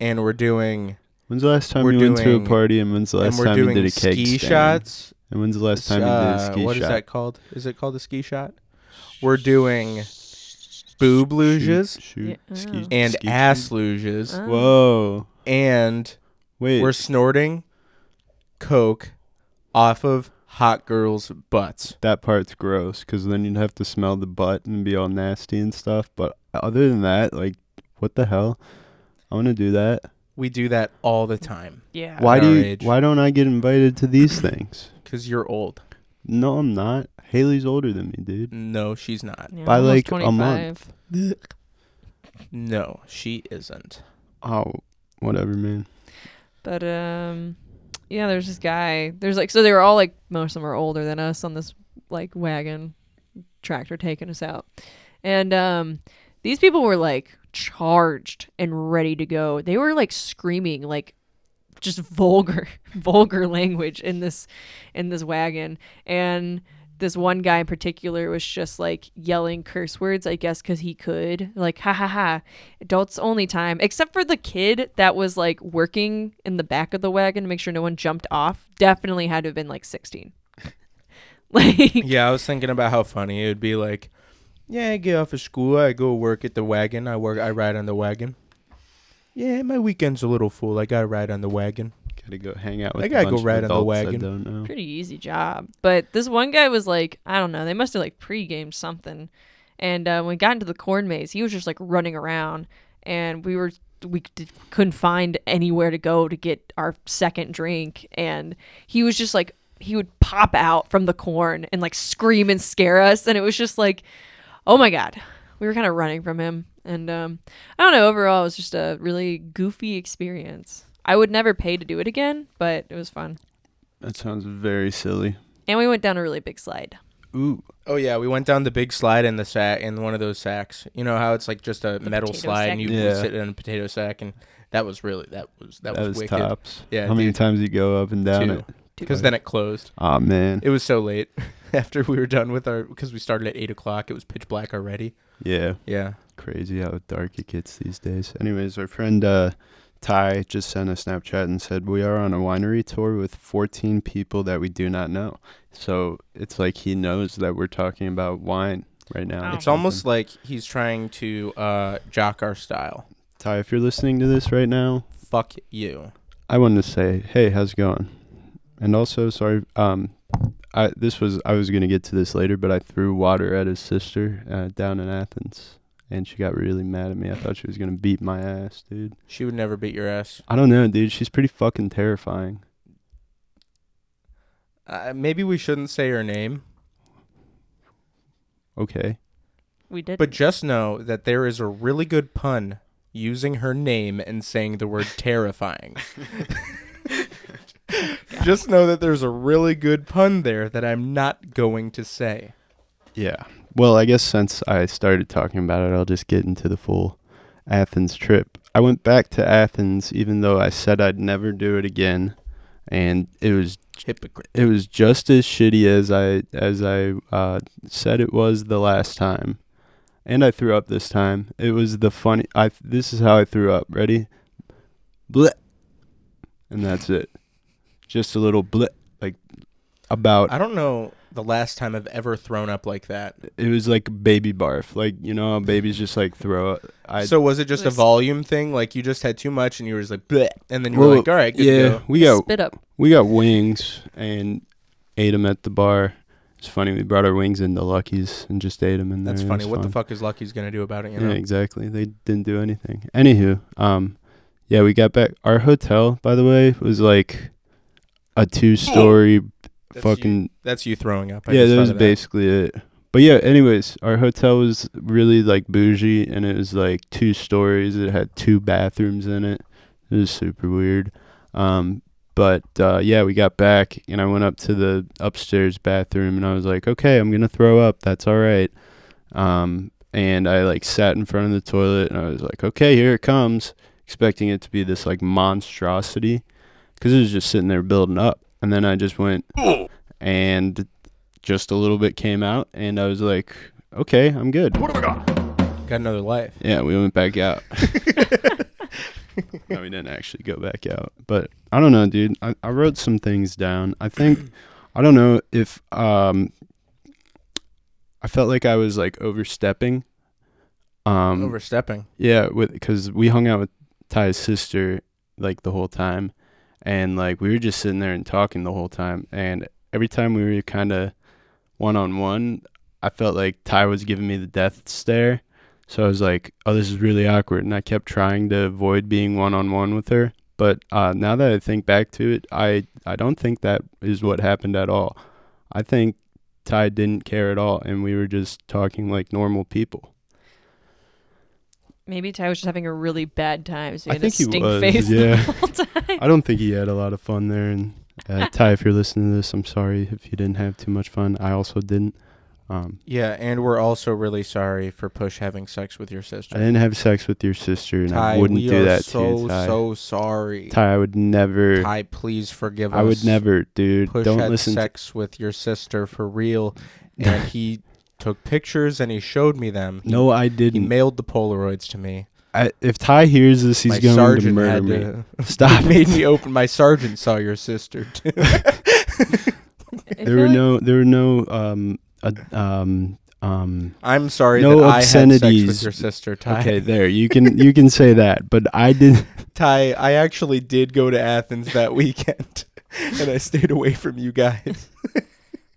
Speaker 1: and we're doing,
Speaker 2: When's the last time
Speaker 1: we're
Speaker 2: you went to a party, and when's the last time you did a keg
Speaker 1: ski
Speaker 2: stand?
Speaker 1: shots.
Speaker 2: And when's the last time you did
Speaker 1: Uh,
Speaker 2: a ski
Speaker 1: what is
Speaker 2: shot?
Speaker 1: What is that called? Is it called a ski shot? We're doing boob luges
Speaker 2: Shoot, shoot,
Speaker 3: Yeah,
Speaker 2: ski,
Speaker 1: and
Speaker 2: ski
Speaker 1: ass
Speaker 2: shoot.
Speaker 1: luges,
Speaker 3: Oh.
Speaker 2: Whoa!
Speaker 1: and
Speaker 2: Wait,
Speaker 1: we're snorting coke off of hot girls' butts.
Speaker 2: that part's gross because then you'd have to smell the butt and be all nasty and stuff. But other than that, like, what the hell? I want to do that.
Speaker 1: We do that all the time
Speaker 3: Yeah.
Speaker 2: Why do you,
Speaker 1: age.
Speaker 2: Why don't I get invited to these things?
Speaker 1: because you're old.
Speaker 2: No, I'm not. Haley's older than me, dude.
Speaker 1: No, she's not.
Speaker 3: Yeah,
Speaker 2: By,
Speaker 3: almost
Speaker 2: like, a
Speaker 3: 25.
Speaker 2: month.
Speaker 1: No, she isn't.
Speaker 2: Oh, whatever, man.
Speaker 3: But um, yeah, there's this guy. There's like so they were all like most of them are older than us on this like wagon tractor taking us out. And um these people were like charged and ready to go. They were like screaming like just vulgar vulgar language in this in this wagon and this one guy in particular was just like yelling curse words i guess because he could like ha ha ha adults only time except for the kid that was like working in the back of the wagon to make sure no one jumped off definitely had to have been like 16 like
Speaker 1: Yeah, I was thinking about how funny it would be. Like, yeah, I get off of school, I go work at the wagon. I work, I ride on the wagon. Yeah, my weekend's a little full. I gotta ride on the wagon.
Speaker 2: Gotta go hang out with.
Speaker 1: I
Speaker 2: a
Speaker 1: gotta go
Speaker 2: bunch of
Speaker 1: ride on the
Speaker 2: adults I
Speaker 1: wagon.
Speaker 2: don't know.
Speaker 3: pretty easy job. But this one guy was like, I don't know, they must have like pre-gamed something. And uh, when we got into the corn maze, he was just like running around, and we were we d- couldn't find anywhere to go to get our second drink, and he was just like he would pop out from the corn and like scream and scare us, and it was just like, oh my god, we were kind of running from him, and um, I don't know. Overall, it was just a really goofy experience. I would never pay to do it again, but it was fun.
Speaker 2: That sounds very silly.
Speaker 3: And we went down a really big slide.
Speaker 2: Ooh,
Speaker 1: Oh yeah, we went down the big slide in the sack in one of those sacks. You know how it's like just a
Speaker 3: The
Speaker 1: metal
Speaker 3: potato
Speaker 1: slide
Speaker 3: sack.
Speaker 1: and you
Speaker 2: Yeah.
Speaker 1: sit in a potato sack and that was really that was that,
Speaker 2: that,
Speaker 1: was,
Speaker 2: was
Speaker 1: wicked.
Speaker 2: tops.
Speaker 1: Yeah,
Speaker 2: How many
Speaker 1: dude.
Speaker 2: times you go up and down
Speaker 1: Two.
Speaker 2: it?
Speaker 1: Because then it closed.
Speaker 2: Oh man.
Speaker 1: It was so late after we were done with our because we started at eight o'clock. It was pitch black already.
Speaker 2: yeah.
Speaker 1: Yeah.
Speaker 2: Crazy how dark it gets these days. Anyways, our friend uh, Ty just sent a Snapchat and said we are on a winery tour with 14 people that we do not know. So it's like he knows that we're talking about wine right now.
Speaker 1: It's almost like he's trying to uh, jock our style.
Speaker 2: Ty, if you're listening to this right now,
Speaker 1: Fuck you.
Speaker 2: I wanted to say, hey, how's it going? And also, sorry, um, I this was I was gonna get to this later, but I threw water at his sister uh, down in Athens, and she got really mad at me. I thought she was gonna beat my ass, dude.
Speaker 1: She would never beat your ass.
Speaker 2: I don't know, dude. She's pretty fucking terrifying.
Speaker 1: Uh, maybe we shouldn't say her name,
Speaker 2: Okay.
Speaker 3: We did.
Speaker 1: but just know that there is a really good pun using her name and saying the word terrifying. just know that there's a really good pun there that I'm not going to say.
Speaker 2: Yeah. Well, I guess since I started talking about it, I'll just get into the full Athens trip. I went back to Athens even though I said I'd never do it again, and it was
Speaker 1: Hypocrite.
Speaker 2: it was just as shitty as I as I uh, said it was the last time, and I threw up this time. It was the funny. I this is how I threw up. Ready? Blip. And that's it. Just a little blip like about.
Speaker 1: I don't know the last time I've ever thrown up like that.
Speaker 2: It was like baby barf. Like you know babies just like throw up. I
Speaker 1: so was it just a
Speaker 3: Was-
Speaker 1: volume thing? Like you just had too much and you were just like, Bleh, and then you were
Speaker 2: Well,
Speaker 1: like, all right, good
Speaker 2: yeah,
Speaker 1: to go.
Speaker 2: we got
Speaker 3: spit up.
Speaker 2: we got wings and ate them at the bar. It's funny we brought our wings into Lucky's and just ate them And.
Speaker 1: That's funny.
Speaker 2: was
Speaker 1: What the fuck is Lucky's gonna do about it? You know?
Speaker 2: Yeah, exactly. They didn't do anything. Anywho, um, yeah, we got back. Our hotel, by the way, was like a two-story
Speaker 1: That's
Speaker 2: fucking.
Speaker 1: You, that's you throwing up. I
Speaker 2: yeah, that was basically it. But yeah, anyways, our hotel was really like bougie, and it was like two stories. It had two bathrooms in it. It was super weird. Um, but uh, yeah, we got back, and I went up to the upstairs bathroom, and I was like, okay, I'm gonna throw up. That's all right. Um, and I like sat in front of the toilet, and I was like, okay, here it comes, expecting it to be this like monstrosity, because it was just sitting there building up, and then I just went, and just a little bit came out, and I was like, okay, I'm good.
Speaker 1: What do I got? Got another life.
Speaker 2: Yeah, we went back out. no, we didn't actually go back out. But I don't know, dude. I, I wrote some things down. I think I don't know if um I felt like I was like overstepping. Um
Speaker 1: Overstepping.
Speaker 2: yeah, with because we hung out with Ty's sister like the whole time, and like we were just sitting there and talking the whole time, and every time we were kind of one on one, I felt like Ty was giving me the death stare. So I was like, "Oh, this is really awkward," and I kept trying to avoid being one on one with her. But uh, now that I think back to it, I I don't think that is what happened at all. I think Ty didn't care at all, and we were just talking like normal people.
Speaker 3: Maybe Ty was just having a really bad time, so he
Speaker 2: I
Speaker 3: had
Speaker 2: think
Speaker 3: a
Speaker 2: he
Speaker 3: stink
Speaker 2: was,
Speaker 3: face
Speaker 2: yeah.
Speaker 3: the whole time.
Speaker 2: I don't think he had a lot of fun there, and Uh, Ty, if you're listening to this, I'm sorry if you didn't have too much fun. I also didn't. Um,
Speaker 1: Yeah, and we're also really sorry for Push having sex with your sister.
Speaker 2: I didn't have sex with your sister, and
Speaker 1: Ty,
Speaker 2: I wouldn't
Speaker 1: we
Speaker 2: do
Speaker 1: are
Speaker 2: that
Speaker 1: so
Speaker 2: to you, Ty.
Speaker 1: so sorry.
Speaker 2: Ty, I would never.
Speaker 1: Ty, please forgive us.
Speaker 2: I would never, dude.
Speaker 1: Push
Speaker 2: Don't
Speaker 1: had
Speaker 2: listen. To,
Speaker 1: sex with your sister for real, and he took pictures and he showed me them.
Speaker 2: No, I didn't.
Speaker 1: He mailed the Polaroids to me.
Speaker 2: I, if Ty hears this, he's
Speaker 1: my
Speaker 2: going to murder me.
Speaker 1: to.
Speaker 2: Stop.
Speaker 1: He made me open. My sergeant saw your sister too.
Speaker 2: There were no. There were no. Um. Uh, um. Um.
Speaker 1: I'm sorry
Speaker 2: No
Speaker 1: that I had sex with
Speaker 2: obscenities.
Speaker 1: your sister, Ty.
Speaker 2: Okay, there you can you can say that, but I did.
Speaker 1: Ty, I actually did go to Athens that weekend, and I stayed away from you guys.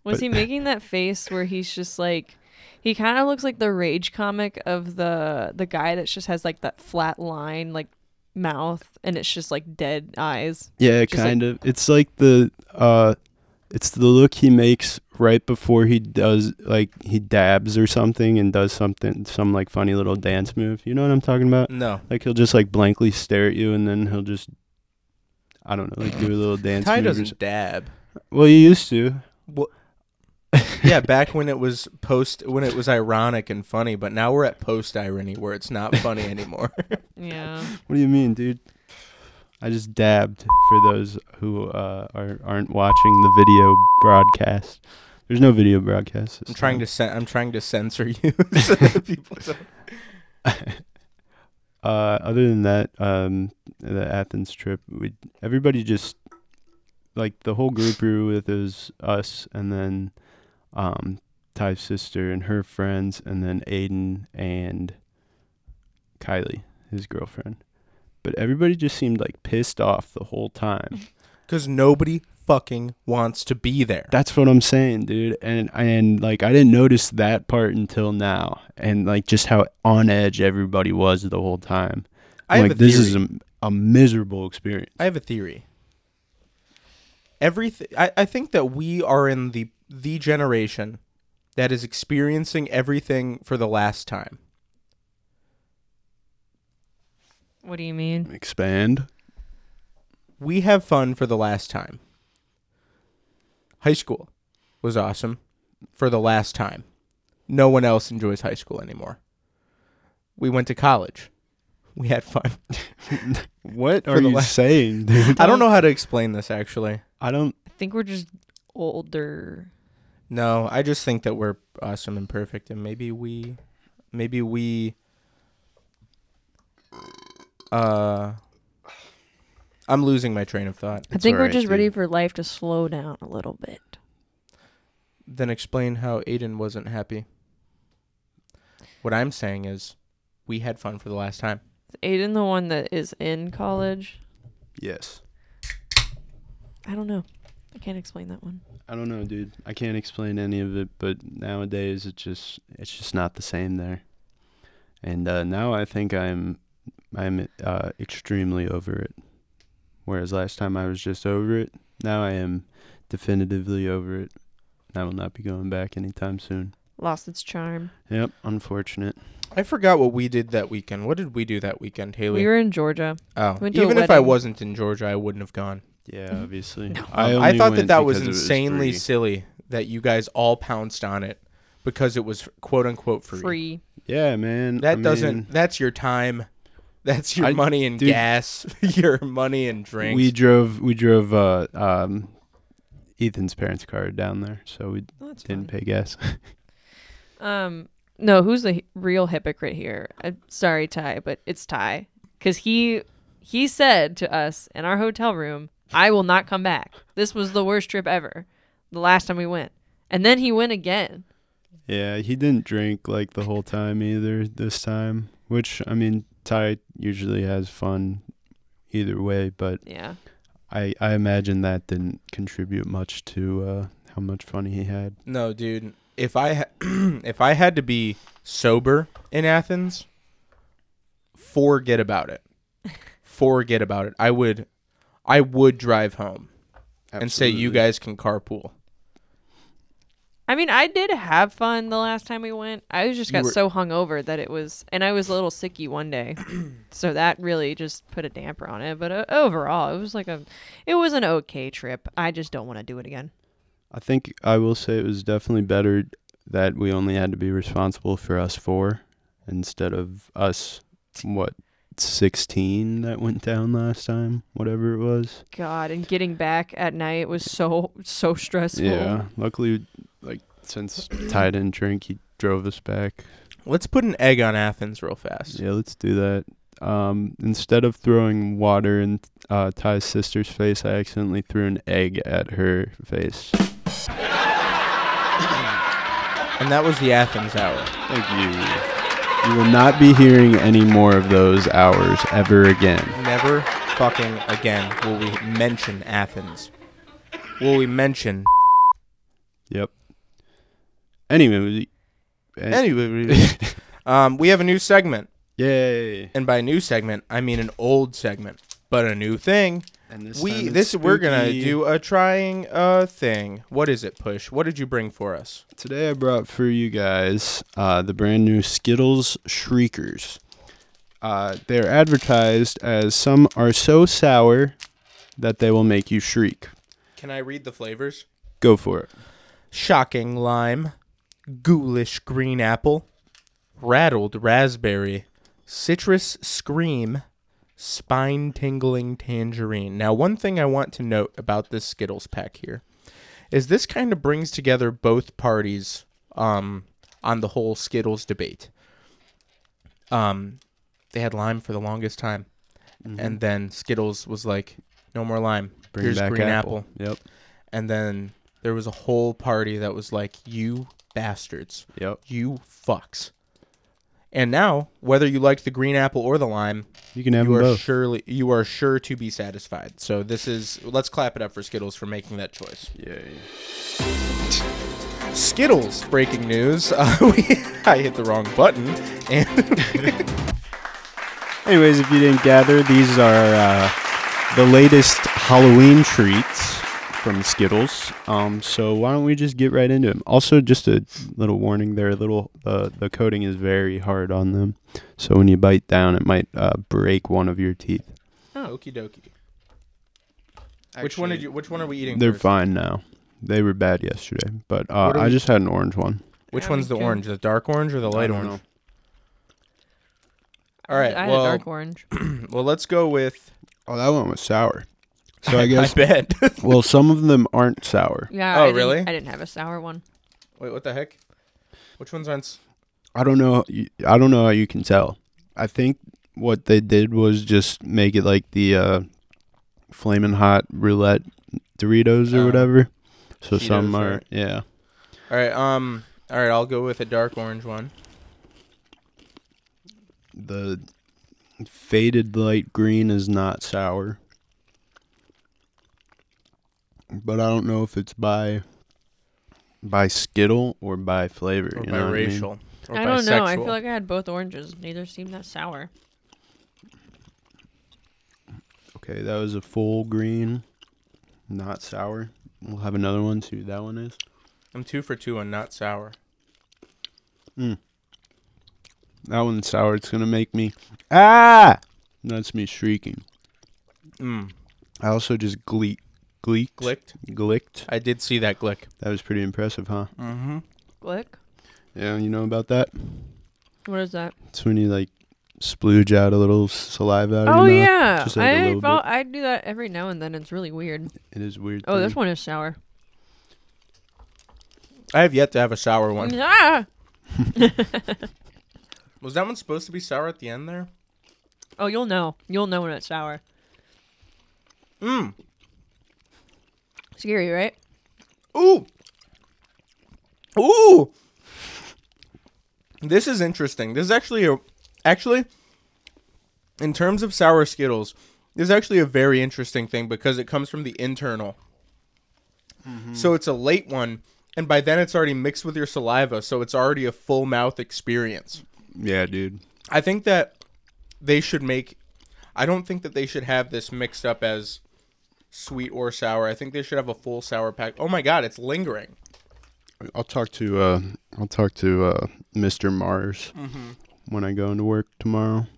Speaker 3: Was
Speaker 2: But-
Speaker 3: he making that face where he's just like he kind of looks like the rage comic of the the guy that just has like that flat line like mouth and it's just like dead eyes.
Speaker 2: Yeah,
Speaker 3: Just like-
Speaker 2: kind of. It's like the uh, it's the look he makes right before he does like he dabs or something and does something some like funny little dance move. You know what I'm talking about?
Speaker 1: No,
Speaker 2: Like he'll just like blankly stare at you and then he'll just I don't know, like do a little dance
Speaker 1: Ty
Speaker 2: move. or
Speaker 1: doesn't dab.
Speaker 2: Well, you used to.
Speaker 1: Yeah, back when it was post, when it was ironic and funny, but now we're at post irony where it's not funny anymore.
Speaker 3: Yeah.
Speaker 2: What do you mean, dude? I just dabbed for those who uh, are aren't watching the video broadcast. There's no video broadcast.
Speaker 1: I'm trying to cen- I'm trying to censor you. so people don't-
Speaker 2: uh, other than that, um, the Athens trip, we everybody just like the whole group we were with is us, and then um, Ty's sister and her friends, and then Aiden and Kylie, his girlfriend. But everybody just seemed like pissed off the whole time.
Speaker 1: Cause nobody fucking wants to be there.
Speaker 2: That's what I'm saying, dude. And and like I didn't notice that part until now, and like just how on edge everybody was the whole time.
Speaker 1: I
Speaker 2: like this is a, a miserable experience.
Speaker 1: I have a theory. Everything I, I think that we are in the the generation that is experiencing everything for the last time.
Speaker 3: What do you mean?
Speaker 2: Expand.
Speaker 1: We have fun for the last time. High school was awesome for the last time. No one else enjoys high school anymore. We went to college. We had fun.
Speaker 2: What are
Speaker 1: the
Speaker 2: you
Speaker 1: la-
Speaker 2: saying, dude?
Speaker 1: I don't know how to explain this actually.
Speaker 2: I don't.
Speaker 3: I think we're just older.
Speaker 1: No, I just think that we're awesome and perfect, and maybe we, maybe we, uh, I'm losing my train of thought.
Speaker 3: I
Speaker 2: It's
Speaker 3: think we're
Speaker 2: alright,
Speaker 3: just ready
Speaker 2: dude.
Speaker 3: for life to slow down a little bit.
Speaker 1: Then explain how Aiden wasn't happy. What I'm saying is, we had fun for the last time.
Speaker 3: Is Aiden the one that is in college?
Speaker 2: Yes.
Speaker 3: I don't know. I can't explain that one.
Speaker 2: I don't know, dude. I can't explain any of it, but nowadays it just it's just not the same there. And uh, now I think I'm I'm uh, extremely over it. Whereas last time I was just over it, now I am definitively over it. I will not be going back anytime soon.
Speaker 3: Lost its charm.
Speaker 2: Yep, unfortunate.
Speaker 1: I forgot what we did that weekend. What did we do that weekend, Haley?
Speaker 3: We were in Georgia.
Speaker 1: oh,
Speaker 3: went to a
Speaker 1: even if I
Speaker 3: wedding.
Speaker 1: wasn't in Georgia, I wouldn't have gone.
Speaker 2: Yeah,
Speaker 3: Mhm.
Speaker 2: obviously.
Speaker 3: No.
Speaker 1: I,
Speaker 2: only
Speaker 1: thought that that was insanely
Speaker 2: free.
Speaker 1: silly that you guys all pounced on it because it was quote unquote free.
Speaker 3: Free.
Speaker 2: Yeah, man.
Speaker 1: That
Speaker 2: I
Speaker 1: doesn't.
Speaker 2: mean,
Speaker 1: That's your time. That's your
Speaker 2: I-
Speaker 1: money and
Speaker 2: dude-
Speaker 1: gas. your money and drinks.
Speaker 2: we drove we drove uh um Ethan's parents' car down there, so we
Speaker 3: that's
Speaker 2: didn't
Speaker 3: fun.
Speaker 2: pay gas.
Speaker 3: Um, no, who's the real hypocrite here? Uh, sorry, Ty, but it's Ty, because he he said to us in our hotel room, "I will not come back. This was the worst trip ever. The last time we went, and then he went again.
Speaker 2: Yeah, he didn't drink like the whole time either this time, which I mean, Ty usually has fun either way, but
Speaker 3: Yeah,
Speaker 2: I I imagine that didn't contribute much to uh how much fun he had.
Speaker 1: no, dude. If I ha- if I had to be sober in Athens, forget about it. forget about it. I would, I would drive home and say you guys can carpool.
Speaker 3: I mean, I did have fun the last time we went. I just got
Speaker 2: were-
Speaker 3: so hungover that it was, and I was a little sicky one day, so that really just put a damper on it. But uh, overall, it was like a, it was an okay trip. I just don't want to do it again.
Speaker 2: I think I will say it was definitely better that we only had to be responsible for us four instead of us, what, 16 that went down last time, whatever it was.
Speaker 3: God, and getting back at night was so so stressful.
Speaker 2: Yeah. Luckily, like, since Ty didn't drink, he drove us back.
Speaker 1: Let's put an egg on Athens real fast.
Speaker 2: Yeah, let's do that. Um, instead of throwing water in uh, Ty's sister's face, I accidentally threw an egg at her face.
Speaker 1: And that was the Athens hour.
Speaker 2: Thank you. You will not be hearing any more of those hours ever again.
Speaker 1: Never fucking again will we mention Athens. Will we mention
Speaker 2: Yep. Anyway,
Speaker 1: anyway? um, we have a new segment,
Speaker 2: yay!
Speaker 1: and by new segment I mean an old segment, but a new thing.
Speaker 2: And this
Speaker 1: we this we're gonna do a trying uh thing. What is it, Push? What did you bring for us?
Speaker 2: Today I brought for you guys uh, the brand new Skittles Shriekers. Uh, they're advertised as some are so sour that they will make you shriek.
Speaker 1: Can I read the flavors?
Speaker 2: Go for it.
Speaker 1: Shocking lime, ghoulish green apple, rattled raspberry, citrus scream, spine tingling tangerine. Now, one thing I want to note about this Skittles pack here is this kind of brings together both parties um, on the whole Skittles debate. Um, they had lime for the longest time, and then Skittles was like, "No more lime.
Speaker 2: Bring
Speaker 1: Here's
Speaker 2: back
Speaker 1: green
Speaker 2: apple.
Speaker 1: apple."
Speaker 2: Yep.
Speaker 1: And then there was a whole party that was like, "You bastards."
Speaker 2: Yep.
Speaker 1: you fucks. And now, whether you like the green apple or the lime,
Speaker 2: You can have
Speaker 1: you are
Speaker 2: both.
Speaker 1: surely you are sure to be satisfied. So this is let's clap it up for Skittles for making that choice.
Speaker 2: Yay.
Speaker 1: Skittles breaking news. Uh, we, I hit the wrong button, and
Speaker 2: Anyways, if you didn't gather, these are uh, the latest Halloween treats from Skittles. Um, so why don't we just get right into them? Also, just a little warning: they're a little uh, the coating is very hard on them, so when you bite down, it might uh, break one of your teeth.
Speaker 1: oh, okie dokie. Which one did you? Which one are we eating?
Speaker 2: They're
Speaker 1: first?
Speaker 2: fine now. They were bad yesterday, but uh, I just had an orange one.
Speaker 1: Which
Speaker 3: Yeah,
Speaker 1: one's the
Speaker 3: too.
Speaker 1: orange? The dark orange or the light
Speaker 2: I don't
Speaker 1: orange?
Speaker 2: know.
Speaker 1: All right.
Speaker 3: I had
Speaker 1: well,
Speaker 3: a dark orange.
Speaker 1: well, let's go with.
Speaker 2: Oh, that one was sour. So I guess.
Speaker 1: I bet.
Speaker 2: well, some of them aren't sour.
Speaker 3: Yeah.
Speaker 1: Oh,
Speaker 3: I didn't-
Speaker 1: really?
Speaker 3: I didn't have a sour one.
Speaker 1: Wait, what the heck? Which one's on?
Speaker 2: I don't know. I don't know how you can tell. I think what they did was just make it like the uh, flaming hot roulette Doritos or
Speaker 1: Oh.
Speaker 2: whatever. So some are
Speaker 1: right.
Speaker 2: yeah.
Speaker 1: All right. Um. All right. I'll go with a dark orange one.
Speaker 2: The faded light green is not sour. But I don't know if it's by by Skittle or by flavor.
Speaker 1: or
Speaker 2: you know what I mean?
Speaker 1: Or
Speaker 3: I don't know. I feel like I had both oranges. Neither seemed that sour.
Speaker 2: Okay, that was a full green, not sour. We'll have another one. See what that one is.
Speaker 1: I'm two for two on not sour.
Speaker 2: That one's sour. It's gonna make me ah. That's me shrieking.
Speaker 1: Mm.
Speaker 2: I also just gleek, gleeked,
Speaker 1: Glicked.
Speaker 2: glicked.
Speaker 1: I did see that glick.
Speaker 2: That was pretty impressive, huh?
Speaker 1: Mm-hmm.
Speaker 3: Glick.
Speaker 2: Yeah, you know about that?
Speaker 3: What is that?
Speaker 2: It's when you like splooge out a little saliva out of
Speaker 3: Oh
Speaker 2: your mouth.
Speaker 3: yeah.
Speaker 2: Just like a
Speaker 3: I felt, I do that every now and then. It's really weird.
Speaker 2: It is weird.
Speaker 3: Oh, this one is sour.
Speaker 1: I have yet to have a sour one.
Speaker 3: Ah!
Speaker 1: Was that one supposed to be sour at the end there?
Speaker 3: Oh, you'll know. You'll know when it's sour.
Speaker 1: Mm.
Speaker 3: Scary, right?
Speaker 1: Ooh. Ooh. This is interesting. This is actually a actually in terms of sour Skittles, this is actually a very interesting thing because it comes from the internal. Mm-hmm. So it's a late one, and by then it's already mixed with your saliva, so it's already a full mouth experience.
Speaker 2: Yeah, dude.
Speaker 1: I think that they should make. I don't think that they should have this mixed up as sweet or sour. I think they should have a full sour pack. Oh my god, it's lingering.
Speaker 2: I'll talk to uh I'll talk to uh Mr. Mars
Speaker 1: Mm-hmm.
Speaker 2: when I go into work tomorrow.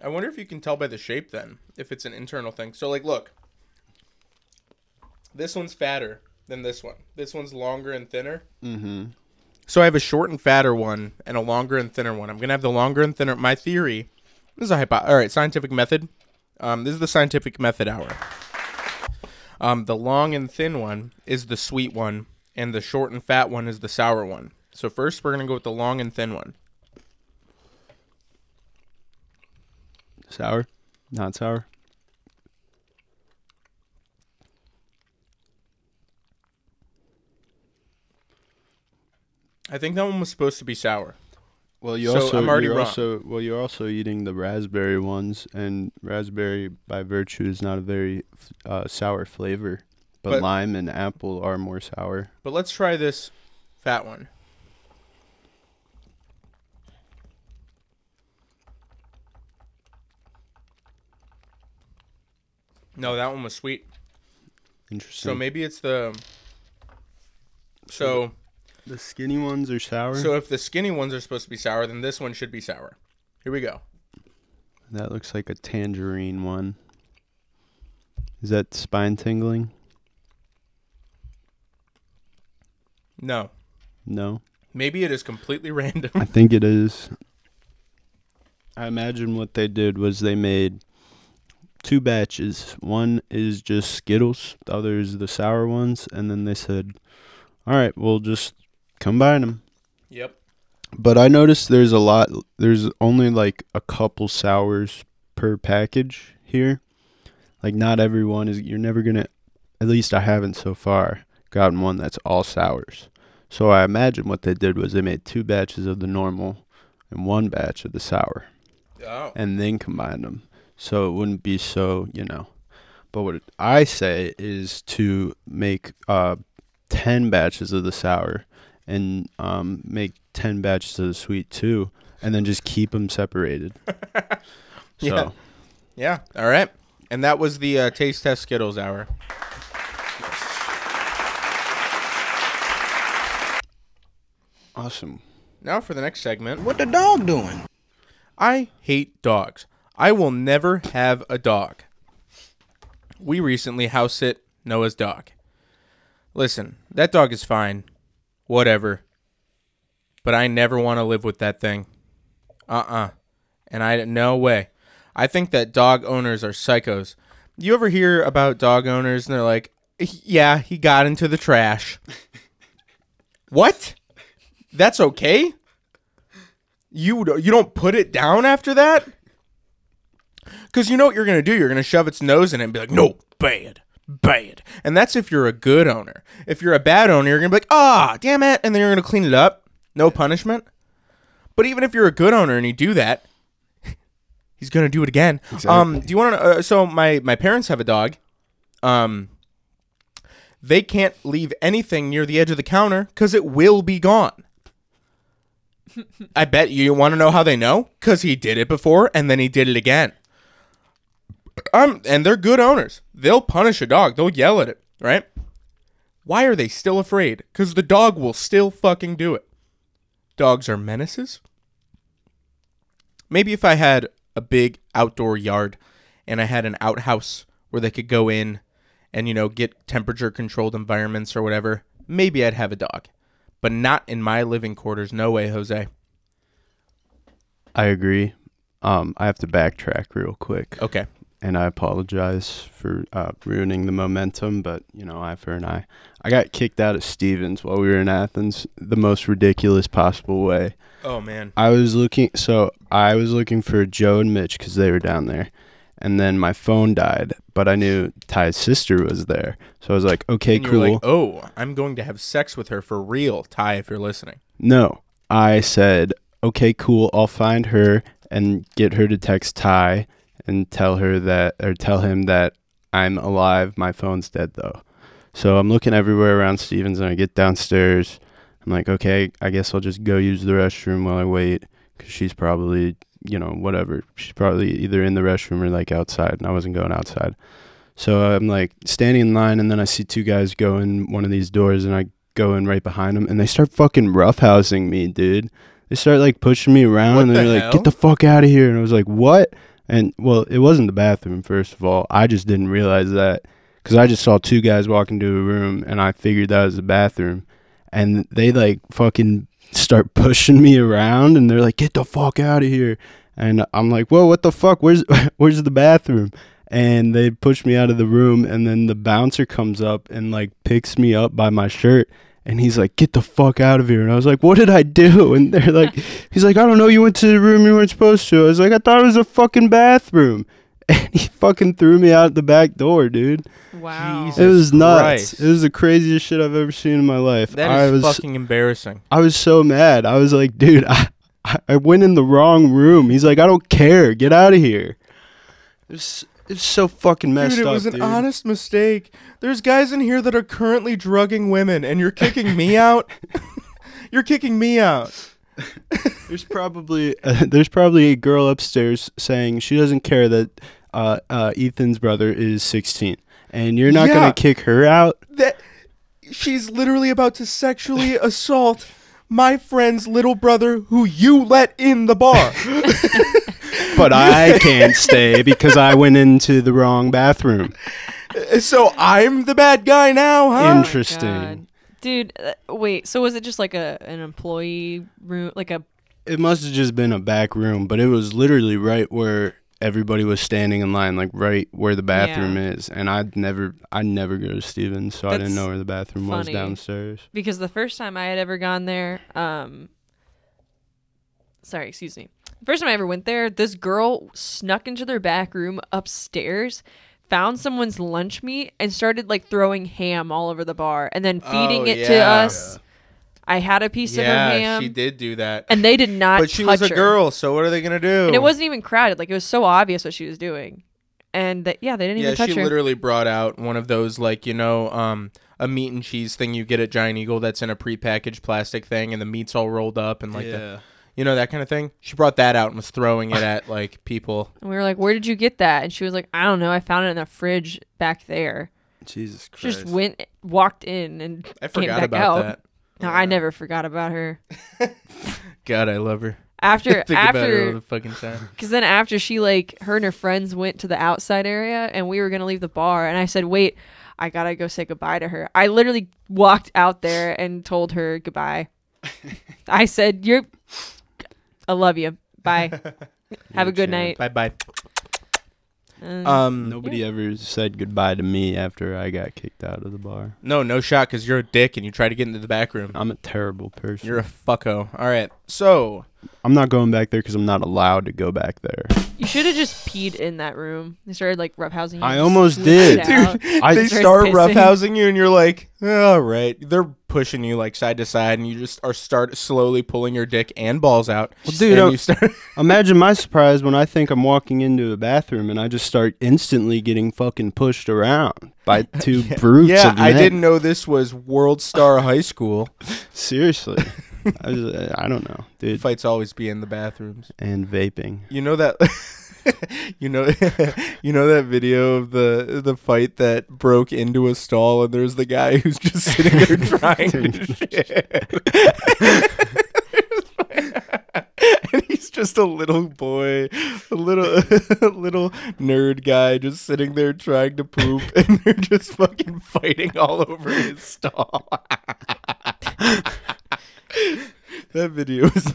Speaker 1: I wonder if you can tell by the shape then, if it's an internal thing. So, like, look. This one's fatter than this one. This one's longer and thinner.
Speaker 2: Mm-hmm.
Speaker 1: So I have a short and fatter one and a longer and thinner one. I'm gonna have the longer and thinner. My theory. This is a hypo. All right, scientific method. Um, this is the scientific method hour. Um, the long and thin one is the sweet one, and the short and fat one is the sour one. So first, we're gonna go with the long and thin one.
Speaker 2: Sour? Not sour?
Speaker 1: I think that one was supposed to be sour.
Speaker 2: Well, you
Speaker 1: So,
Speaker 2: also
Speaker 1: I'm already
Speaker 2: you're
Speaker 1: wrong.
Speaker 2: also well you're also eating the raspberry ones, and raspberry by virtue is not a very uh, sour flavor, but,
Speaker 1: But-
Speaker 2: lime and apple are more sour.
Speaker 1: But let's try this fat one. No, that one was sweet.
Speaker 2: Interesting.
Speaker 1: So maybe it's the. So
Speaker 2: the skinny ones are sour.
Speaker 1: so if the skinny ones are supposed to be sour, then this one should be sour. Here we go.
Speaker 2: that looks like a tangerine one. Is that spine tingling?
Speaker 1: No,
Speaker 2: No.
Speaker 1: maybe it is completely random.
Speaker 2: I think it is. I imagine what they did was they made two batches. One is just Skittles, the other is the sour ones, and then they said, "All right, we'll just combine them."
Speaker 1: yep.
Speaker 2: But I noticed there's a lot. There's only like a couple sours per package here. Like not everyone is. You're never gonna. At least I haven't so far gotten one that's all sours. So I imagine what they did was they made two batches of the normal and one batch of the sour,
Speaker 1: Oh.
Speaker 2: and then combined them. So it wouldn't be so you know. But what I say is to make uh, ten batches of the sour and um, make 10 batches of the sweet too and then just keep them separated so
Speaker 1: Yeah. Yeah. All right. And that was the uh, taste test Skittles hour.
Speaker 2: awesome
Speaker 1: Now for the next segment.
Speaker 4: What the dog doing?
Speaker 1: I hate dogs. I will never have a dog. We recently house sit Noah's dog. Listen, that dog is fine. Whatever. But I never want to live with that thing. Uh uh And I, no way. I think that dog owners are psychos. You ever hear about dog owners and they're like, yeah, he got into the trash. what? That's okay? you you don't put it down after that because you know what you're gonna do you're gonna shove its nose in it and be like no bad bad. And that's if you're a good owner. If you're a bad owner you're gonna be like ah damn it and then you're gonna clean it up. No punishment. But even if you're a good owner and you do that he's gonna do it again. Um do you want to uh, so my my parents have a dog. Um they can't leave anything near the edge of the counter because it will be gone. I bet you want to know how they know? Because he did it before and then he did it again. Um, and they're good owners. They'll punish a dog. They'll yell at it, right? Why are they still afraid? Because the dog will still fucking do it. Dogs are menaces. Maybe if I had a big outdoor yard and I had an outhouse where they could go in and, you know, get temperature controlled environments or whatever, maybe I'd have a dog. But not in my living quarters. No way, Jose.
Speaker 2: i agree um, i have to backtrack real quick
Speaker 1: Okay.
Speaker 2: And i apologize for uh, ruining the momentum but you know eye for an eye i got kicked out of stevens while we were in athens the most ridiculous possible way
Speaker 1: Oh man.
Speaker 2: I was looking, so I was looking for Joe and Mitch because they were down there, and then my phone died. But I knew Ty's sister was there, so I was like, "Okay, cool."
Speaker 1: like, oh, I'm going to have sex with her for real, Ty, if you're listening.
Speaker 2: no, I said, "Okay, cool. I'll find her and get her to text Ty and tell her that, or tell him that I'm alive. My phone's dead though." So I'm looking everywhere around Stevens, and I get downstairs. I'm like, okay, I guess I'll just go use the restroom while I wait, because she's probably, you know, whatever. She's probably either in the restroom or like outside, and I wasn't going outside. So I'm like standing in line, and then I see two guys go in one of these doors, and I go in right behind them, and they start fucking roughhousing me, dude. They start like pushing me around,
Speaker 1: What
Speaker 2: and they're like,
Speaker 1: hell?
Speaker 2: "Get the fuck out of here!" And I was like, "What?" And well, it wasn't the bathroom. First of all, I just didn't realize that because I just saw two guys walk into a room, and I figured that was the bathroom, and they like fucking start pushing me around, and they're like, "Get the fuck out of here!" And I'm like, "Whoa, what the fuck? Where's where's the bathroom?" And they push me out of the room, and then the bouncer comes up and like picks me up by my shirt. And he's like, "Get the fuck out of here!" And I was like, "What did I do?" And they're like, "He's like, I don't know. You went to the room you weren't supposed to." I was like, "I thought it was a fucking bathroom." And he fucking threw me out the back door, dude.
Speaker 3: Wow.
Speaker 1: Jesus.
Speaker 2: it was nuts.
Speaker 1: Christ.
Speaker 2: It was the craziest shit I've ever seen in my life.
Speaker 1: That
Speaker 2: I
Speaker 1: is
Speaker 2: was
Speaker 1: fucking embarrassing.
Speaker 2: I was so mad. I was like, dude, I, I- I went in the wrong room. He's like, I don't care. Get out of here. It was, it was so fucking messed
Speaker 1: Dude, it
Speaker 2: up.
Speaker 1: was an
Speaker 2: dude.
Speaker 1: honest mistake. There's guys in here that are currently drugging women, and you're kicking me out. you're kicking me out.
Speaker 2: There's probably uh, there's probably a girl upstairs saying she doesn't care that uh, uh, Ethan's brother is 16, and you're not
Speaker 1: Yeah.
Speaker 2: gonna kick her out.
Speaker 1: That she's literally about to sexually assault my friend's little brother, who you let in the bar.
Speaker 2: But I can't stay because I went into the wrong bathroom.
Speaker 1: so I'm the bad guy now, huh?
Speaker 2: Interesting.
Speaker 3: God. Dude, uh, wait. So was it just like a an employee room, like a?
Speaker 2: It must have just been a back room, but it was literally right where everybody was standing in line, like right where the bathroom is. And I'd never, I'd never go to Stevens, so I didn't
Speaker 3: That's
Speaker 2: know where the bathroom was
Speaker 3: funny.
Speaker 2: downstairs.
Speaker 3: Because the first time I had ever gone there, um, sorry, excuse me. The first time I ever went there, this girl snuck into their back room upstairs, found someone's lunch meat, and started like throwing ham all over the bar, and then feeding
Speaker 1: Oh,
Speaker 3: it to
Speaker 1: yeah.
Speaker 3: us. I had a piece of her
Speaker 1: yeah,
Speaker 3: ham,
Speaker 1: she did do that.
Speaker 3: and they did not.
Speaker 1: but she was a
Speaker 3: her.
Speaker 1: girl, so what are they gonna do?
Speaker 3: and it wasn't even crowded. Like it was so obvious what she was doing, and that yeah, they didn't
Speaker 1: Yeah,
Speaker 3: even touch
Speaker 1: she
Speaker 3: her.
Speaker 1: literally brought out one of those like you know um a meat and cheese thing you get at Giant Eagle that's in a prepackaged plastic thing and the meat's all rolled up and like the, you know that kind of thing. She brought that out and was throwing it at like people.
Speaker 3: and we were like, "Where did you get that?" And she was like, "I don't know. I found it in the fridge back there."
Speaker 2: Jesus Christ!
Speaker 3: She just went, walked in, and
Speaker 1: I
Speaker 3: came
Speaker 1: forgot
Speaker 3: back
Speaker 1: about
Speaker 3: out.
Speaker 1: that.
Speaker 3: No, I never forgot about her.
Speaker 1: God, I love her.
Speaker 3: After
Speaker 1: Think about her all
Speaker 3: after
Speaker 1: the fucking time.
Speaker 3: because then after she like her and her friends went to the outside area and we were gonna leave the bar and I said wait I gotta go say goodbye to her. I literally walked out there and told her goodbye. I said you're I love you. Bye. Have a good night.
Speaker 1: Bye bye.
Speaker 3: And-
Speaker 1: Um,
Speaker 2: Nobody ever said goodbye to me after I got kicked out of the bar.
Speaker 1: no, no shot because you're a dick and you try to get into the back room.
Speaker 2: I'm a terrible person.
Speaker 1: You're a fucko. All right, so
Speaker 2: I'm not going back there because I'm not allowed to go back there.
Speaker 3: you should have just peed in that room. They started like roughhousing you.
Speaker 2: I almost did.
Speaker 3: out.
Speaker 2: I-
Speaker 1: they
Speaker 3: Started
Speaker 1: start
Speaker 3: pissing.
Speaker 1: roughhousing you, and you're like, all right. They're pushing you like side to side, and you just are start slowly pulling your dick and balls out.
Speaker 2: Well, dude,
Speaker 1: and you start.
Speaker 2: Imagine my surprise when I think I'm walking into a bathroom and I just start instantly getting fucking pushed around by two brutes
Speaker 1: yeah,
Speaker 2: of
Speaker 1: I
Speaker 2: men.
Speaker 1: didn't know this was World Star High School.
Speaker 2: Seriously. I, was, uh, I don't know, dude.
Speaker 1: Fights always be in the bathrooms.
Speaker 2: And vaping.
Speaker 1: You know that. you know, you know that video of the the fight that broke into a stall, and there's the guy who's just sitting there trying to shit. and he's just a little boy, a little a little nerd guy, just sitting there trying to poop, and they're just fucking fighting all over his stall. that video is.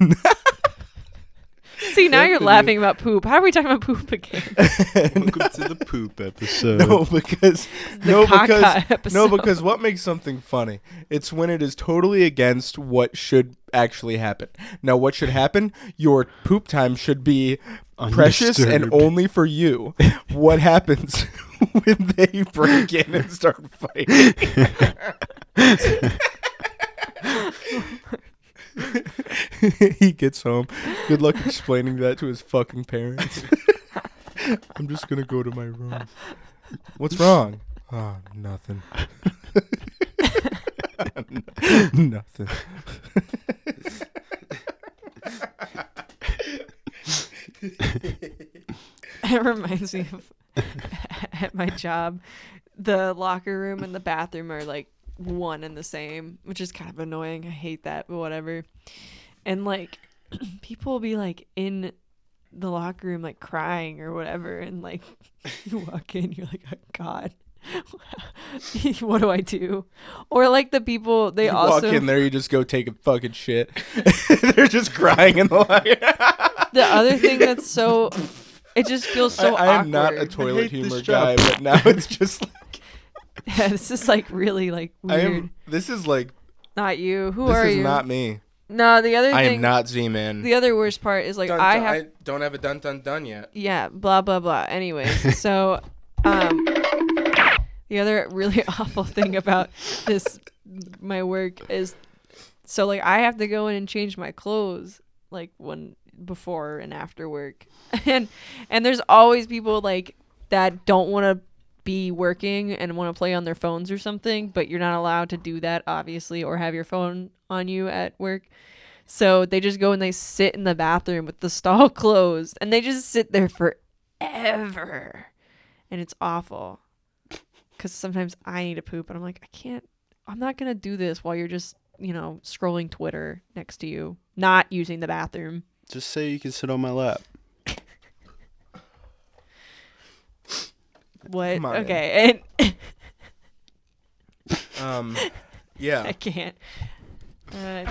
Speaker 3: See now
Speaker 1: That
Speaker 3: you're
Speaker 1: video-
Speaker 3: laughing about poop. How are we talking about poop again?
Speaker 2: Welcome to the poop episode.
Speaker 1: No, because
Speaker 3: The
Speaker 1: no, because
Speaker 3: episode.
Speaker 1: no, because what makes something funny? It's when it is totally against what should actually happen. Now, what should happen? Your poop time should be precious and only for you. What happens when they break in and start fighting? he gets home. Good luck explaining that to his fucking parents. I'm just gonna go to my room. What's wrong? Oh, nothing. nothing.
Speaker 3: It reminds me of at my job, the locker room and the bathroom are like one and the same, which is kind of annoying. I hate that, but whatever. And like people will be like in the locker room like crying or whatever and like you walk in you're like oh god what do i do or like the people they
Speaker 1: You
Speaker 3: also
Speaker 1: walk in there, you just go take a fucking shit. They're just crying in the locker.
Speaker 3: the other thing that's so it just feels so
Speaker 1: I, I am not a toilet humor guy, but now it's just like
Speaker 3: yeah, this is like really like
Speaker 1: I
Speaker 3: weird
Speaker 1: am. This is like
Speaker 3: not you who
Speaker 1: this
Speaker 3: are
Speaker 1: is
Speaker 3: you
Speaker 1: not me.
Speaker 3: no the other
Speaker 1: I
Speaker 3: thing
Speaker 1: am not Z-Man.
Speaker 3: the other worst part is like
Speaker 1: Dun,
Speaker 3: i
Speaker 1: dun-
Speaker 3: have
Speaker 1: don't have a dun dun dun yet.
Speaker 3: yeah blah blah blah anyways so um the other really awful thing about this my work is so like i have to go in and change my clothes like when before and after work and and there's always people like that don't want to be working and want to play on their phones or something but you're not allowed to do that obviously or have your phone on you at work so they just go and they sit in the bathroom with the stall closed and they just sit there forever. And it's awful. Cuz sometimes I need to poop and I'm like I can't I'm not going to do this while you're just, you know, scrolling Twitter next to you, not using the bathroom.
Speaker 2: Just say you can sit on my lap.
Speaker 3: What?
Speaker 1: Come on
Speaker 3: okay. And
Speaker 1: Um, yeah.
Speaker 3: I can't. Uh,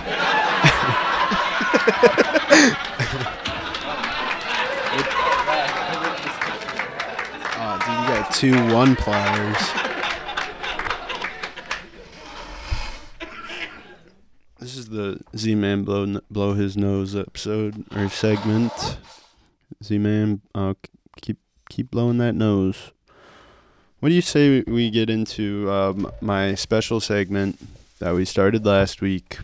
Speaker 2: Oh, dude, you got two one pliers. This is the Z-Man blow blow his nose episode or segment. Z-Man, uh, k- keep keep blowing that nose. What do you say we get into um, my special segment that we started last week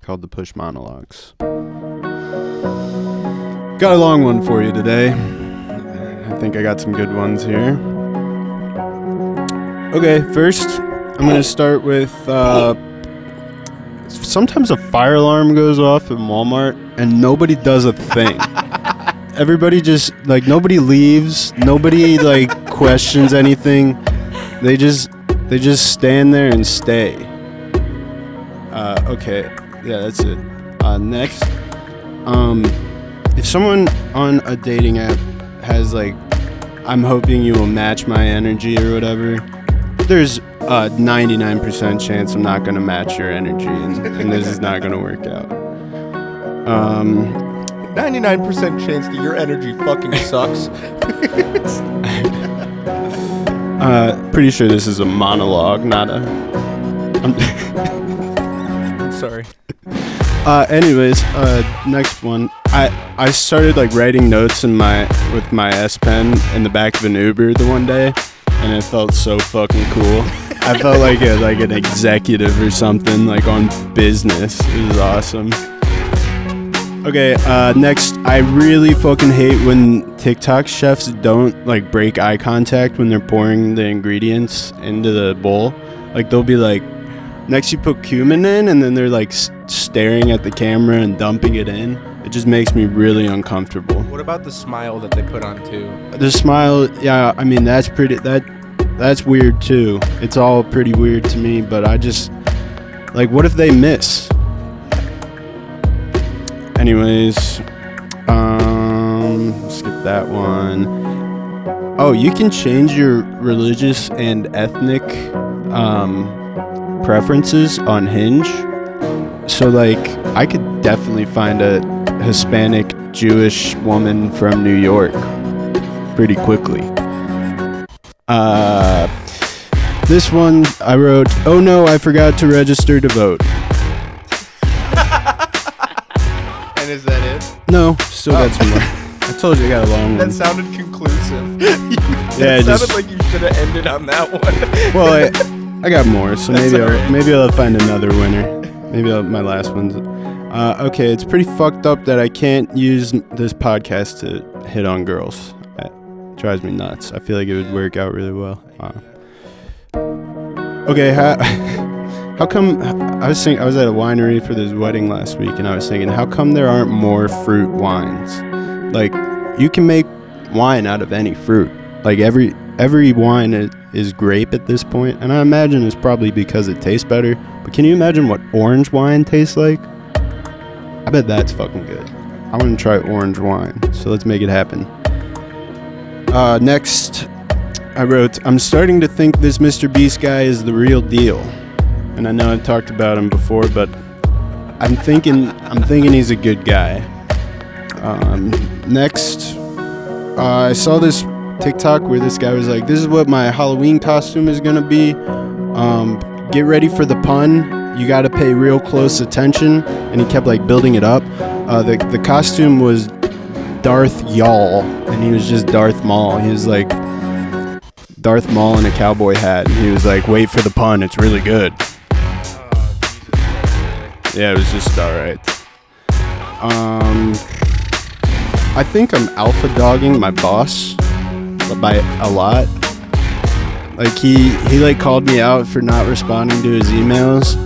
Speaker 2: called the Push Monologues? Got a long one for you today. I think I got some good ones here. Okay, first, I'm going to start with uh, sometimes a fire alarm goes off in Walmart and nobody does a thing. Everybody just, like, nobody leaves, nobody, like, questions anything. They just, they just stand there and stay. Uh, okay, yeah, that's it. Uh, next, um, if someone on a dating app has like i'm hoping you will match my energy or whatever there's a 99% chance i'm not to match your energy and, and this is not to work out um
Speaker 1: 99% chance that your energy fucking sucks.
Speaker 2: uh pretty sure this is a monologue not a I'm-
Speaker 1: Sorry.
Speaker 2: Uh, anyways, uh, next one. I I started like writing notes in my with my S Pen in the back of an Uber the one day, and it felt so fucking cool. I felt like a, like an executive or something, like on business. It was awesome. Okay, uh, next, I really fucking hate when TikTok chefs don't like break eye contact when they're pouring the ingredients into the bowl. Like they'll be like, next you put cumin in, and then they're like s- staring at the camera and dumping it in. It just makes me really uncomfortable.
Speaker 1: What about the smile that they put on too?
Speaker 2: The smile, yeah, I mean that's pretty that that's weird too. It's all pretty weird to me, but I just like what if they miss? Anyways, um skip that one. Oh, you can change your religious and ethnic um preferences on Hinge. So like I could definitely find a Hispanic Jewish woman from New York pretty quickly. Uh, this one I wrote, "Oh no, I forgot to register to vote."
Speaker 1: And is that it?
Speaker 2: No, still got some more. I told you I got a long one.
Speaker 1: That sounded conclusive.
Speaker 2: Yeah,
Speaker 1: it sounded
Speaker 2: just-
Speaker 1: like you should have ended on that one.
Speaker 2: Well, I, I got more, so maybe I'll, maybe I'll find another winner. Maybe I'll, my last one's. Uh, okay, it's pretty fucked up that I can't use this podcast to hit on girls. It drives me nuts. I feel like it would work out really well. Wow. Okay, how, how come I was thinking I was at a winery for this wedding last week, and I was thinking, how come there aren't more fruit wines? Like, you can make wine out of any fruit. Like every every wine is, is grape at this point, and I imagine it's probably because it tastes better. But can you imagine what orange wine tastes like? I bet that's fucking good. I want to try orange wine, so let's make it happen. Uh, next, I wrote, I'm starting to think this Mr. Beast guy is the real deal. And I know I've talked about him before, but I'm thinking I'm thinking he's a good guy. Um, next, uh, I saw this TikTok where this guy was like, "This is what my Halloween costume is gonna be. Um, get ready for the pun. You got to pay real close attention." And he kept like building it up. Uh, the the costume was Darth Yaul, and he was just Darth Maul. He was like Darth Maul in a cowboy hat, and he was like, "Wait for the pun. It's really good." Yeah, it was just all right. Um, I think I'm alpha dogging my boss by a lot. Like he he like called me out for not responding to his emails,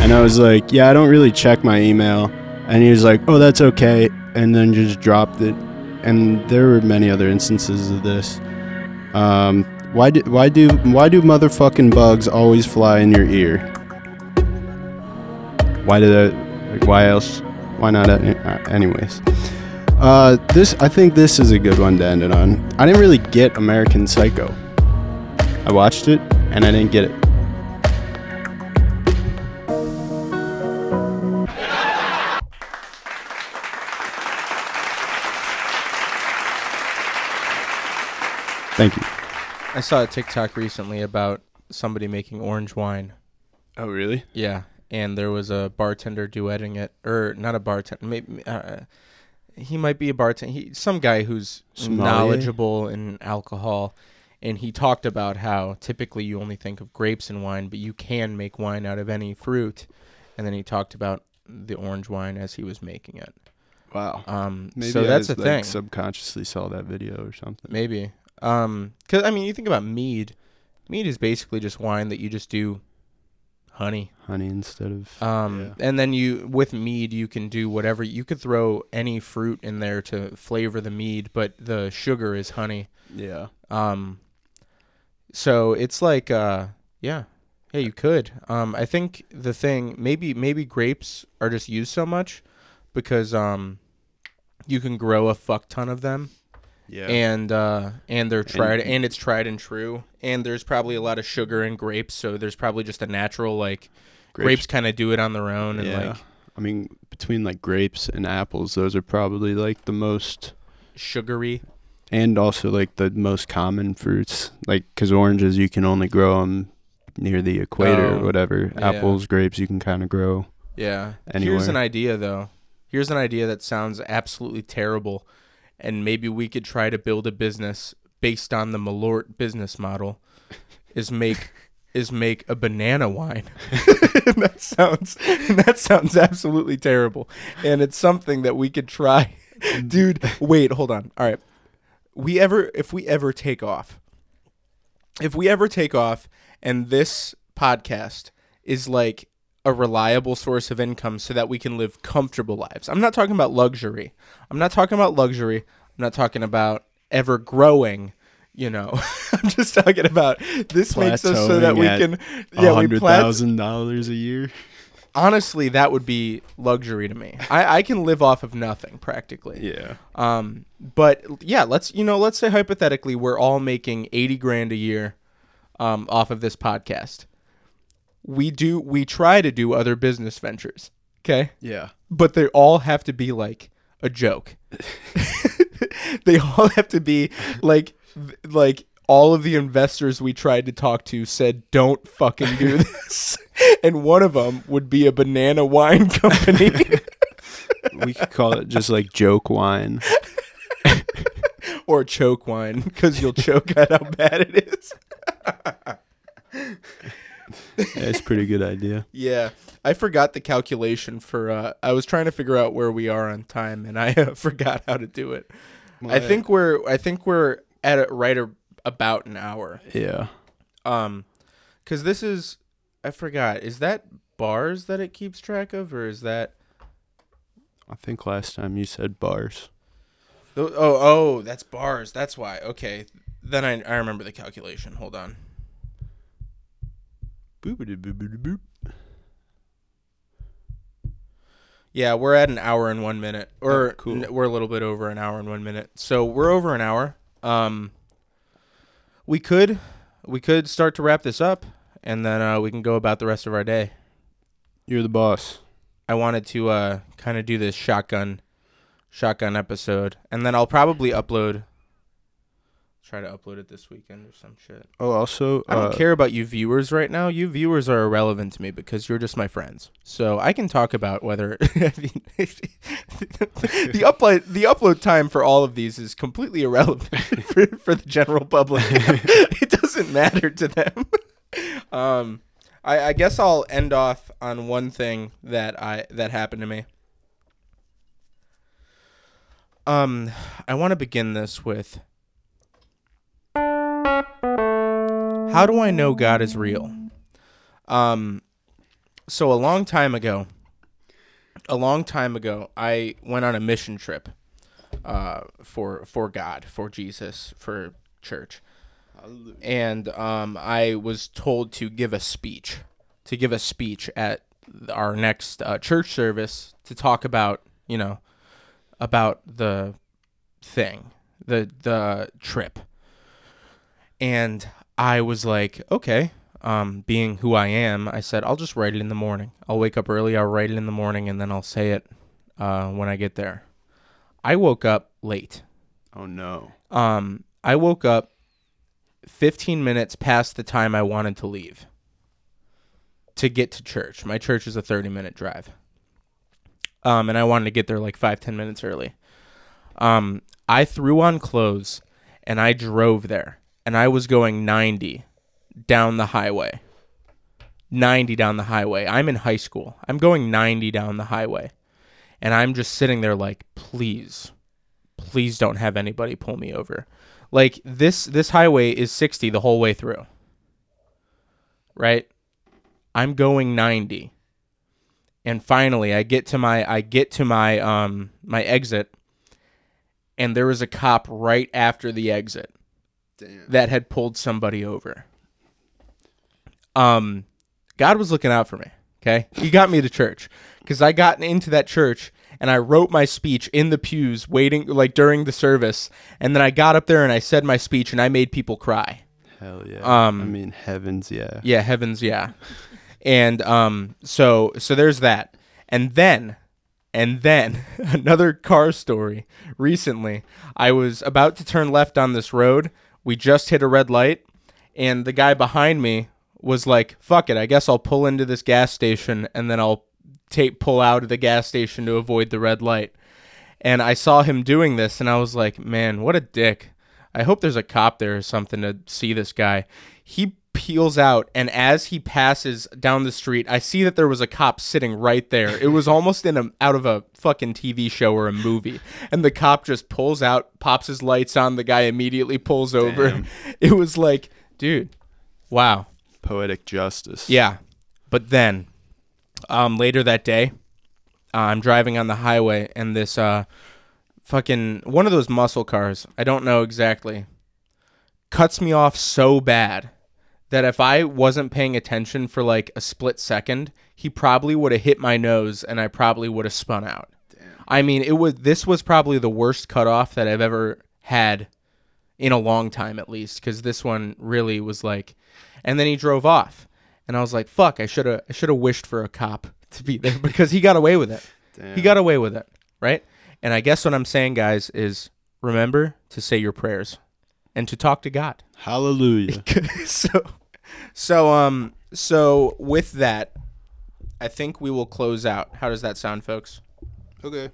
Speaker 2: and I was like, yeah, I don't really check my email, and he was like, oh, that's okay, and then just dropped it. And there were many other instances of this. Um, why do why do why do motherfucking bugs always fly in your ear? Why did I? Like, why else? Why not? Uh, anyways, uh, this I think this is a good one to end it on. I didn't really get American Psycho. I watched it and I didn't get it. Thank you.
Speaker 1: I saw a TikTok recently about somebody making orange wine.
Speaker 2: Oh, really?
Speaker 1: Yeah, and there was a bartender duetting it, or not a bartender. Maybe uh, he might be a bartender. He some guy who's
Speaker 2: Sommelier?
Speaker 1: knowledgeable in alcohol, and he talked about how typically you only think of grapes in wine, but you can make wine out of any fruit. And then he talked about the orange wine as he was making it.
Speaker 2: Wow.
Speaker 1: Um,
Speaker 2: Maybe
Speaker 1: so
Speaker 2: I
Speaker 1: that's the
Speaker 2: like,
Speaker 1: thing.
Speaker 2: Subconsciously saw that video or something.
Speaker 1: Maybe. Um, cause I mean, you think about mead. Mead is basically just wine that you just do honey.
Speaker 2: Honey instead of.
Speaker 1: Um, and then you with mead you can do whatever. You could throw any fruit in there to flavor the mead, but the sugar is honey.
Speaker 2: yeah.
Speaker 1: Um, so it's like, uh, yeah, yeah, you could. Um, I think the thing maybe maybe grapes are just used so much because um, you can grow a fuck ton of them
Speaker 2: Yeah.
Speaker 1: and uh, and they're tried and, it's tried and true and there's probably a lot of sugar in grapes so there's probably just a natural like grapes, kind of do it on their own and
Speaker 2: yeah.
Speaker 1: like
Speaker 2: I mean, between like grapes and apples, those are probably like the most,
Speaker 1: sugary
Speaker 2: and also like the most common fruits. Like, because oranges, you can only grow them near the equator
Speaker 1: Oh,
Speaker 2: or whatever.
Speaker 1: yeah.
Speaker 2: Apples, grapes, you can kind of grow.
Speaker 1: yeah here's an idea though here's an idea that sounds absolutely terrible and maybe we could try to build a business based on the malort business model is make is make a banana wine. That sounds that sounds absolutely terrible. And it's something that we could try. Dude wait hold on. All right. We ever if we ever take off if we ever take off and this podcast is like a reliable source of income so that we can live comfortable lives. I'm not talking about luxury. I'm not talking about luxury. I'm not talking about ever growing, you know. I'm just talking about this makes us so that we can yeah, we
Speaker 2: thousand dollars a year.
Speaker 1: honestly that would be luxury to me. I I can live off of nothing practically.
Speaker 2: Yeah.
Speaker 1: Um, but yeah, let's you know, let's say hypothetically we're all making eighty grand a year, um, off of this podcast. We do we try to do other business ventures, okay?
Speaker 2: Yeah.
Speaker 1: But they all have to be like a joke. they all have to be like like all of the investors we tried to talk to said don't fucking do this. and one of them would be a banana wine company.
Speaker 2: we could call it just like joke wine.
Speaker 1: or choke wine because you'll choke at how bad it is.
Speaker 2: That's a pretty good idea.
Speaker 1: Yeah, I forgot the calculation for. Uh, I was trying to figure out where we are on time, and I uh, forgot how to do it. I think we're. I think we're at a, right a, about an hour.
Speaker 2: Yeah.
Speaker 1: Um, because this is. I forgot. Is that bars that it keeps track of, or is that?
Speaker 2: I think last time you said bars.
Speaker 1: tho- Oh, oh, that's bars. That's why. Okay. then I I remember the calculation. Hold on.
Speaker 2: Boop.
Speaker 1: Yeah, we're at an hour and one minute, or
Speaker 2: Oh, cool.
Speaker 1: n- we're a little bit over an hour and one minute. So we're over an hour. Um, we could we could start to wrap this up, and then uh, we can go about the rest of our day.
Speaker 2: You're the boss.
Speaker 1: I wanted to uh, kind of do this shotgun shotgun episode, and then I'll probably upload. Try to upload it this weekend or some shit.
Speaker 2: Oh, also,
Speaker 1: I don't
Speaker 2: uh,
Speaker 1: care about you viewers right now. You viewers are irrelevant to me because you're just my friends. So I can talk about whether the upload the upload time for all of these is completely irrelevant for, for the general public. it doesn't matter to them. um, I, I guess I'll end off on one thing that I that happened to me. Um, I want to begin this with how do I know God is real? Um, so a long time ago, a long time ago, I went on a mission trip, uh, for for God, for Jesus, for church, and um, I was told to give a speech, to give a speech at our next uh, church service to talk about, you know, about the thing, the the trip and I was like, okay, um, being who I am, I said, I'll just write it in the morning. I'll wake up early, I'll write it in the morning, and then I'll say it uh, when I get there. I woke up late.
Speaker 2: Oh no.
Speaker 1: Um, I woke up 15 minutes past the time I wanted to leave to get to church. My church is a 30 minute drive. Um, and I wanted to get there like five, 10 minutes early. Um, I threw on clothes and I drove there. And I was going 90 down the highway. 90 down the highway. I'm in high school. I'm going 90 down the highway. And I'm just sitting there like, please, please don't have anybody pull me over. Like this this highway is 60 the whole way through. Right? I'm going 90. And finally I get to my I get to my um my exit and there was a cop right after the exit
Speaker 2: Damn.
Speaker 1: that had pulled somebody over. Um, God was looking out for me. Okay, He got me to church because I got into that church and I wrote my speech in the pews, waiting like during the service, and then I got up there and I said my speech and I made people cry.
Speaker 2: Hell yeah.
Speaker 1: Um,
Speaker 2: I mean, heavens, yeah.
Speaker 1: Yeah, heavens, yeah. And um, so so there's that, and then, and then another car story. Recently, I was about to turn left on this road. We just hit a red light, and the guy behind me was like, "Fuck it, I guess I'll pull into this gas station, and then I'll take pull out of the gas station to avoid the red light." And I saw him doing this, and I was like, "Man, what a dick." I hope there's a cop there or something to see this guy. He peels out, and as he passes down the street, I see that there was a cop sitting right there. It was almost in a out of a fucking TV show or a movie. And the cop just pulls out, pops his lights on. The guy immediately pulls over.
Speaker 2: Damn.
Speaker 1: It was like, dude, wow.
Speaker 2: Poetic justice.
Speaker 1: Yeah. But then, um, later that day, uh, I'm driving on the highway and this uh, fucking one of those muscle cars, I don't know exactly, cuts me off so bad that if I wasn't paying attention for like a split second, he probably would have hit my nose and I probably would have spun out. Damn. I mean, it was this was probably the worst cutoff that I've ever had in a long time at least cuz this one really was like and then he drove off. And I was like, "Fuck, I should have I should have wished for a cop to be there because he got away with it.
Speaker 2: Damn.
Speaker 1: He got away with it, right? And I guess what I'm saying, guys, is remember to say your prayers and to talk to God.
Speaker 2: Hallelujah.
Speaker 1: so, so um, so with that, I think we will close out. How does that sound, folks?
Speaker 2: okay.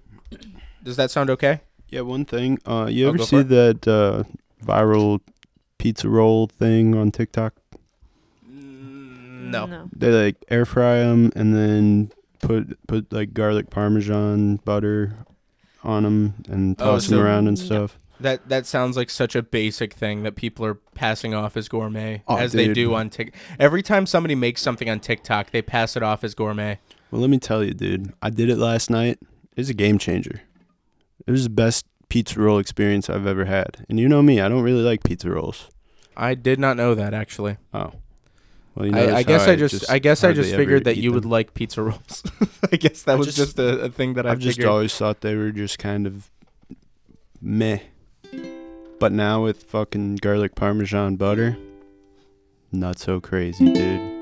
Speaker 1: Does that sound okay?
Speaker 2: Yeah, one thing. Uh, you
Speaker 1: Oh,
Speaker 2: ever see that uh, viral pizza roll thing on TikTok?
Speaker 1: No.
Speaker 3: No.
Speaker 2: They like air fry them and then put put like garlic parmesan butter on them and
Speaker 1: Oh,
Speaker 2: toss them around and
Speaker 3: No.
Speaker 2: stuff.
Speaker 1: That that sounds like such a basic thing that people are passing off as gourmet,
Speaker 2: Oh,
Speaker 1: as they do on Tik. Every time somebody makes something on TikTok, they pass it off as gourmet.
Speaker 2: Well, let me tell you, dude. I did it last night. It was a game changer. It was the best pizza roll experience I've ever had. And you know me, I don't really like pizza rolls.
Speaker 1: I did not know that actually.
Speaker 2: Oh. Well, you
Speaker 1: I, I guess I just, I guess I just figured that you would like pizza rolls. I guess that
Speaker 2: I
Speaker 1: was
Speaker 2: just-
Speaker 1: just, a, a thing that I
Speaker 2: I've just always thought they were just kind of meh. But now with fucking garlic parmesan butter, not so crazy, dude.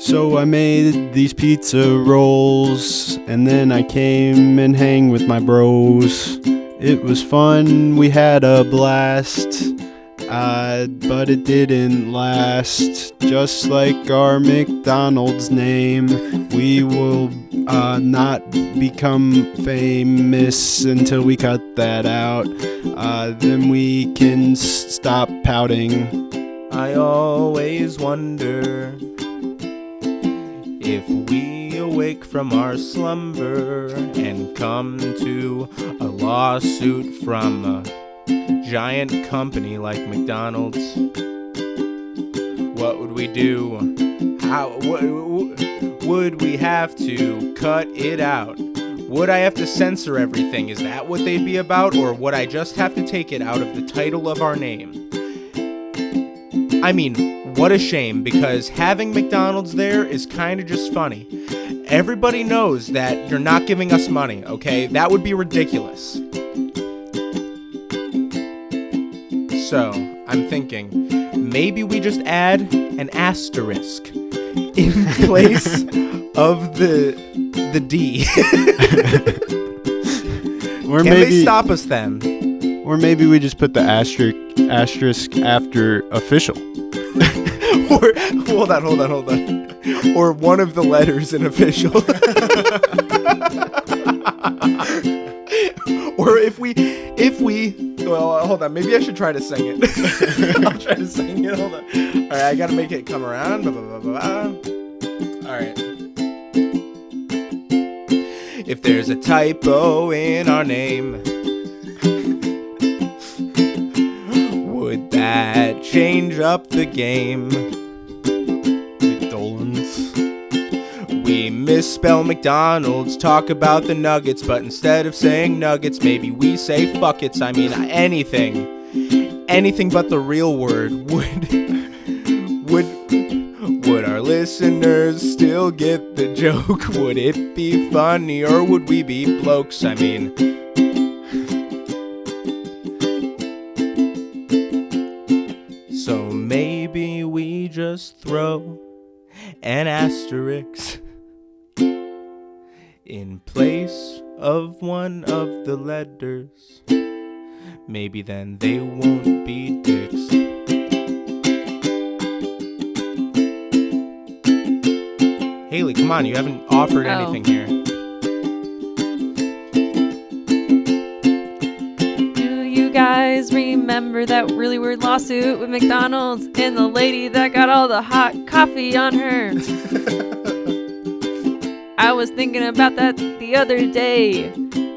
Speaker 2: So I made these pizza rolls and then I came and hang with my bros. It was fun, we had a blast. Uh, but it didn't last. Just like our McDonald's name, we will uh, not become famous until we cut that out. Uh, then we can s- stop pouting.
Speaker 1: I always wonder if we awake from our slumber and come to a lawsuit from a giant company like McDonald's. What would we do? How would we have to cut it out? Would I have to censor everything? Is that what they'd be about? Or would I just have to take it out of the title of our name? I mean, what a shame because having McDonald's there is kind of just funny. Everybody knows that you're not giving us money, okay? That would be ridiculous. So, I'm thinking maybe we just add an asterisk in place of the the D.
Speaker 2: Or
Speaker 1: Can
Speaker 2: maybe
Speaker 1: they stop us then?
Speaker 2: or maybe we just put the asterisk asterisk after official.
Speaker 1: or hold on, hold on, hold on. Or one of the letters in official. or if we, if we, well, hold on. Maybe I should try to sing it. I'll try to sing it. Hold on. All right, I gotta make it come around. Blah, blah, blah. All right. If there's a typo in our name, would that change up the game?
Speaker 2: McDolans.
Speaker 1: We misspell McDonald's, talk about the nuggets, but instead of saying nuggets, maybe we say fuck it's. I mean, anything. Anything but the real word would. Would. Would our listeners still get the joke? Would it be funny or would we be blokes? I mean. So maybe we just throw an asterisk in place of one of the letters. Maybe then they won't be dicks. Haley, come on, you haven't offered
Speaker 3: Oh.
Speaker 1: anything here.
Speaker 3: Do you guys remember that really weird lawsuit with McDonald's and the lady that got all the hot coffee on her? I was thinking about that the other day.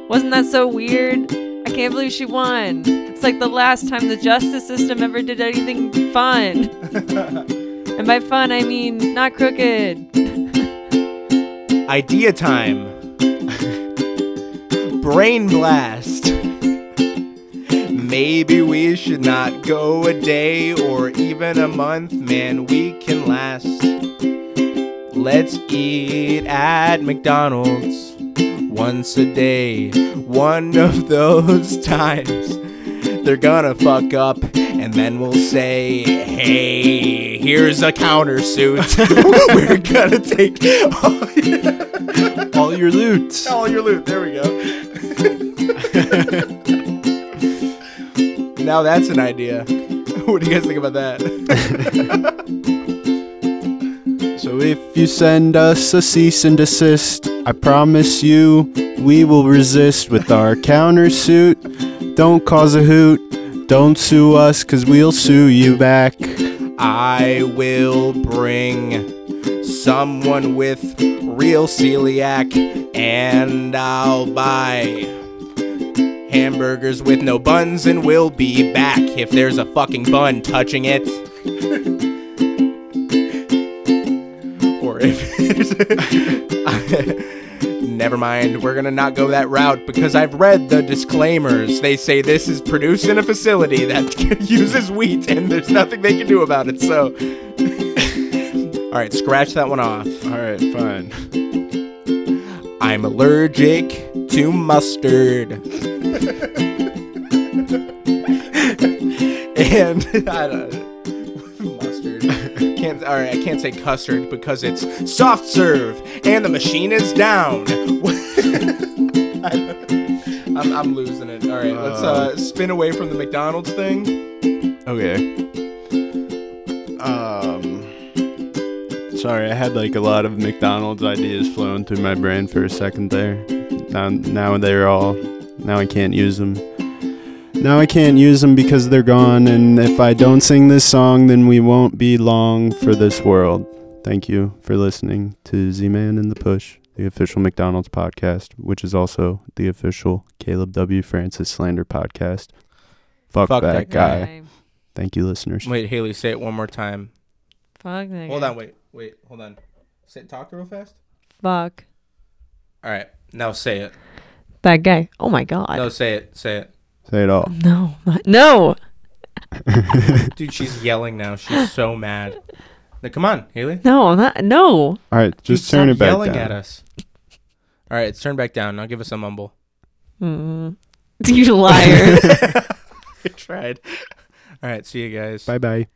Speaker 3: Wasn't that so weird? I can't believe she won. It's like the last time the justice system ever did anything fun. and by fun, I mean not crooked.
Speaker 1: Idea time. Brain blast. Maybe we should not go a day or even a month, man, we can last. Let's eat at McDonald's once a day. One of those times they're gonna fuck up, and then we'll say, Hey, here's a countersuit. We're gonna take all,
Speaker 2: All your loot.
Speaker 1: all your loot. There we go. now that's an idea. What do you guys think about that?
Speaker 2: So if you send us a cease and desist, I promise you we will resist with our countersuit. Don't cause a hoot. Don't sue us, cause we'll sue you back.
Speaker 1: I will bring someone with real celiac, and I'll buy hamburgers with no buns, and we'll be back if there's a fucking bun touching it. Never mind, we're gonna not go that route because I've read the disclaimers. They say this is produced in a facility that uses wheat and there's nothing they can do about it, so. Alright, scratch that one off.
Speaker 2: All right, fine.
Speaker 1: I'm allergic to mustard. and I don't mustard. Can't all right, I can't say custard because it's soft serve and the machine is down. I'm, I'm losing it. All right, let's uh, spin away from the McDonald's thing.
Speaker 2: Okay. Um. Sorry, I had like a lot of McDonald's ideas flowing through my brain for a second there. Now, now they're all. Now I can't use them. Now I can't use them because they're gone. And if I don't sing this song, then we won't be long for this world. Thank you for listening to Z Man and the Push, the official McDonald's podcast, which is also the official Caleb W. Francis slander podcast. Fuck,
Speaker 1: Fuck
Speaker 2: that,
Speaker 1: that
Speaker 2: guy.
Speaker 3: Okay.
Speaker 2: Thank you, listeners.
Speaker 1: Wait, Haley, say it one more time.
Speaker 3: Fuck that
Speaker 1: Hold
Speaker 3: guy.
Speaker 1: on, wait, wait, hold on. Say talk real fast.
Speaker 3: Fuck
Speaker 1: All right, now say it.
Speaker 3: that guy. Oh my god.
Speaker 1: No, say it. Say it.
Speaker 2: Say it all.
Speaker 3: No. No.
Speaker 1: Dude, she's yelling now. She's so mad. Now, come on, Haley.
Speaker 3: No. I'm not. No.
Speaker 2: All right, just
Speaker 1: Stop
Speaker 2: turn it back
Speaker 1: yelling
Speaker 2: down.
Speaker 1: at us. All right, it's turned back down. Now give us a mumble.
Speaker 3: Mm. You liar.
Speaker 1: I tried. All right, see you guys.
Speaker 2: Bye bye.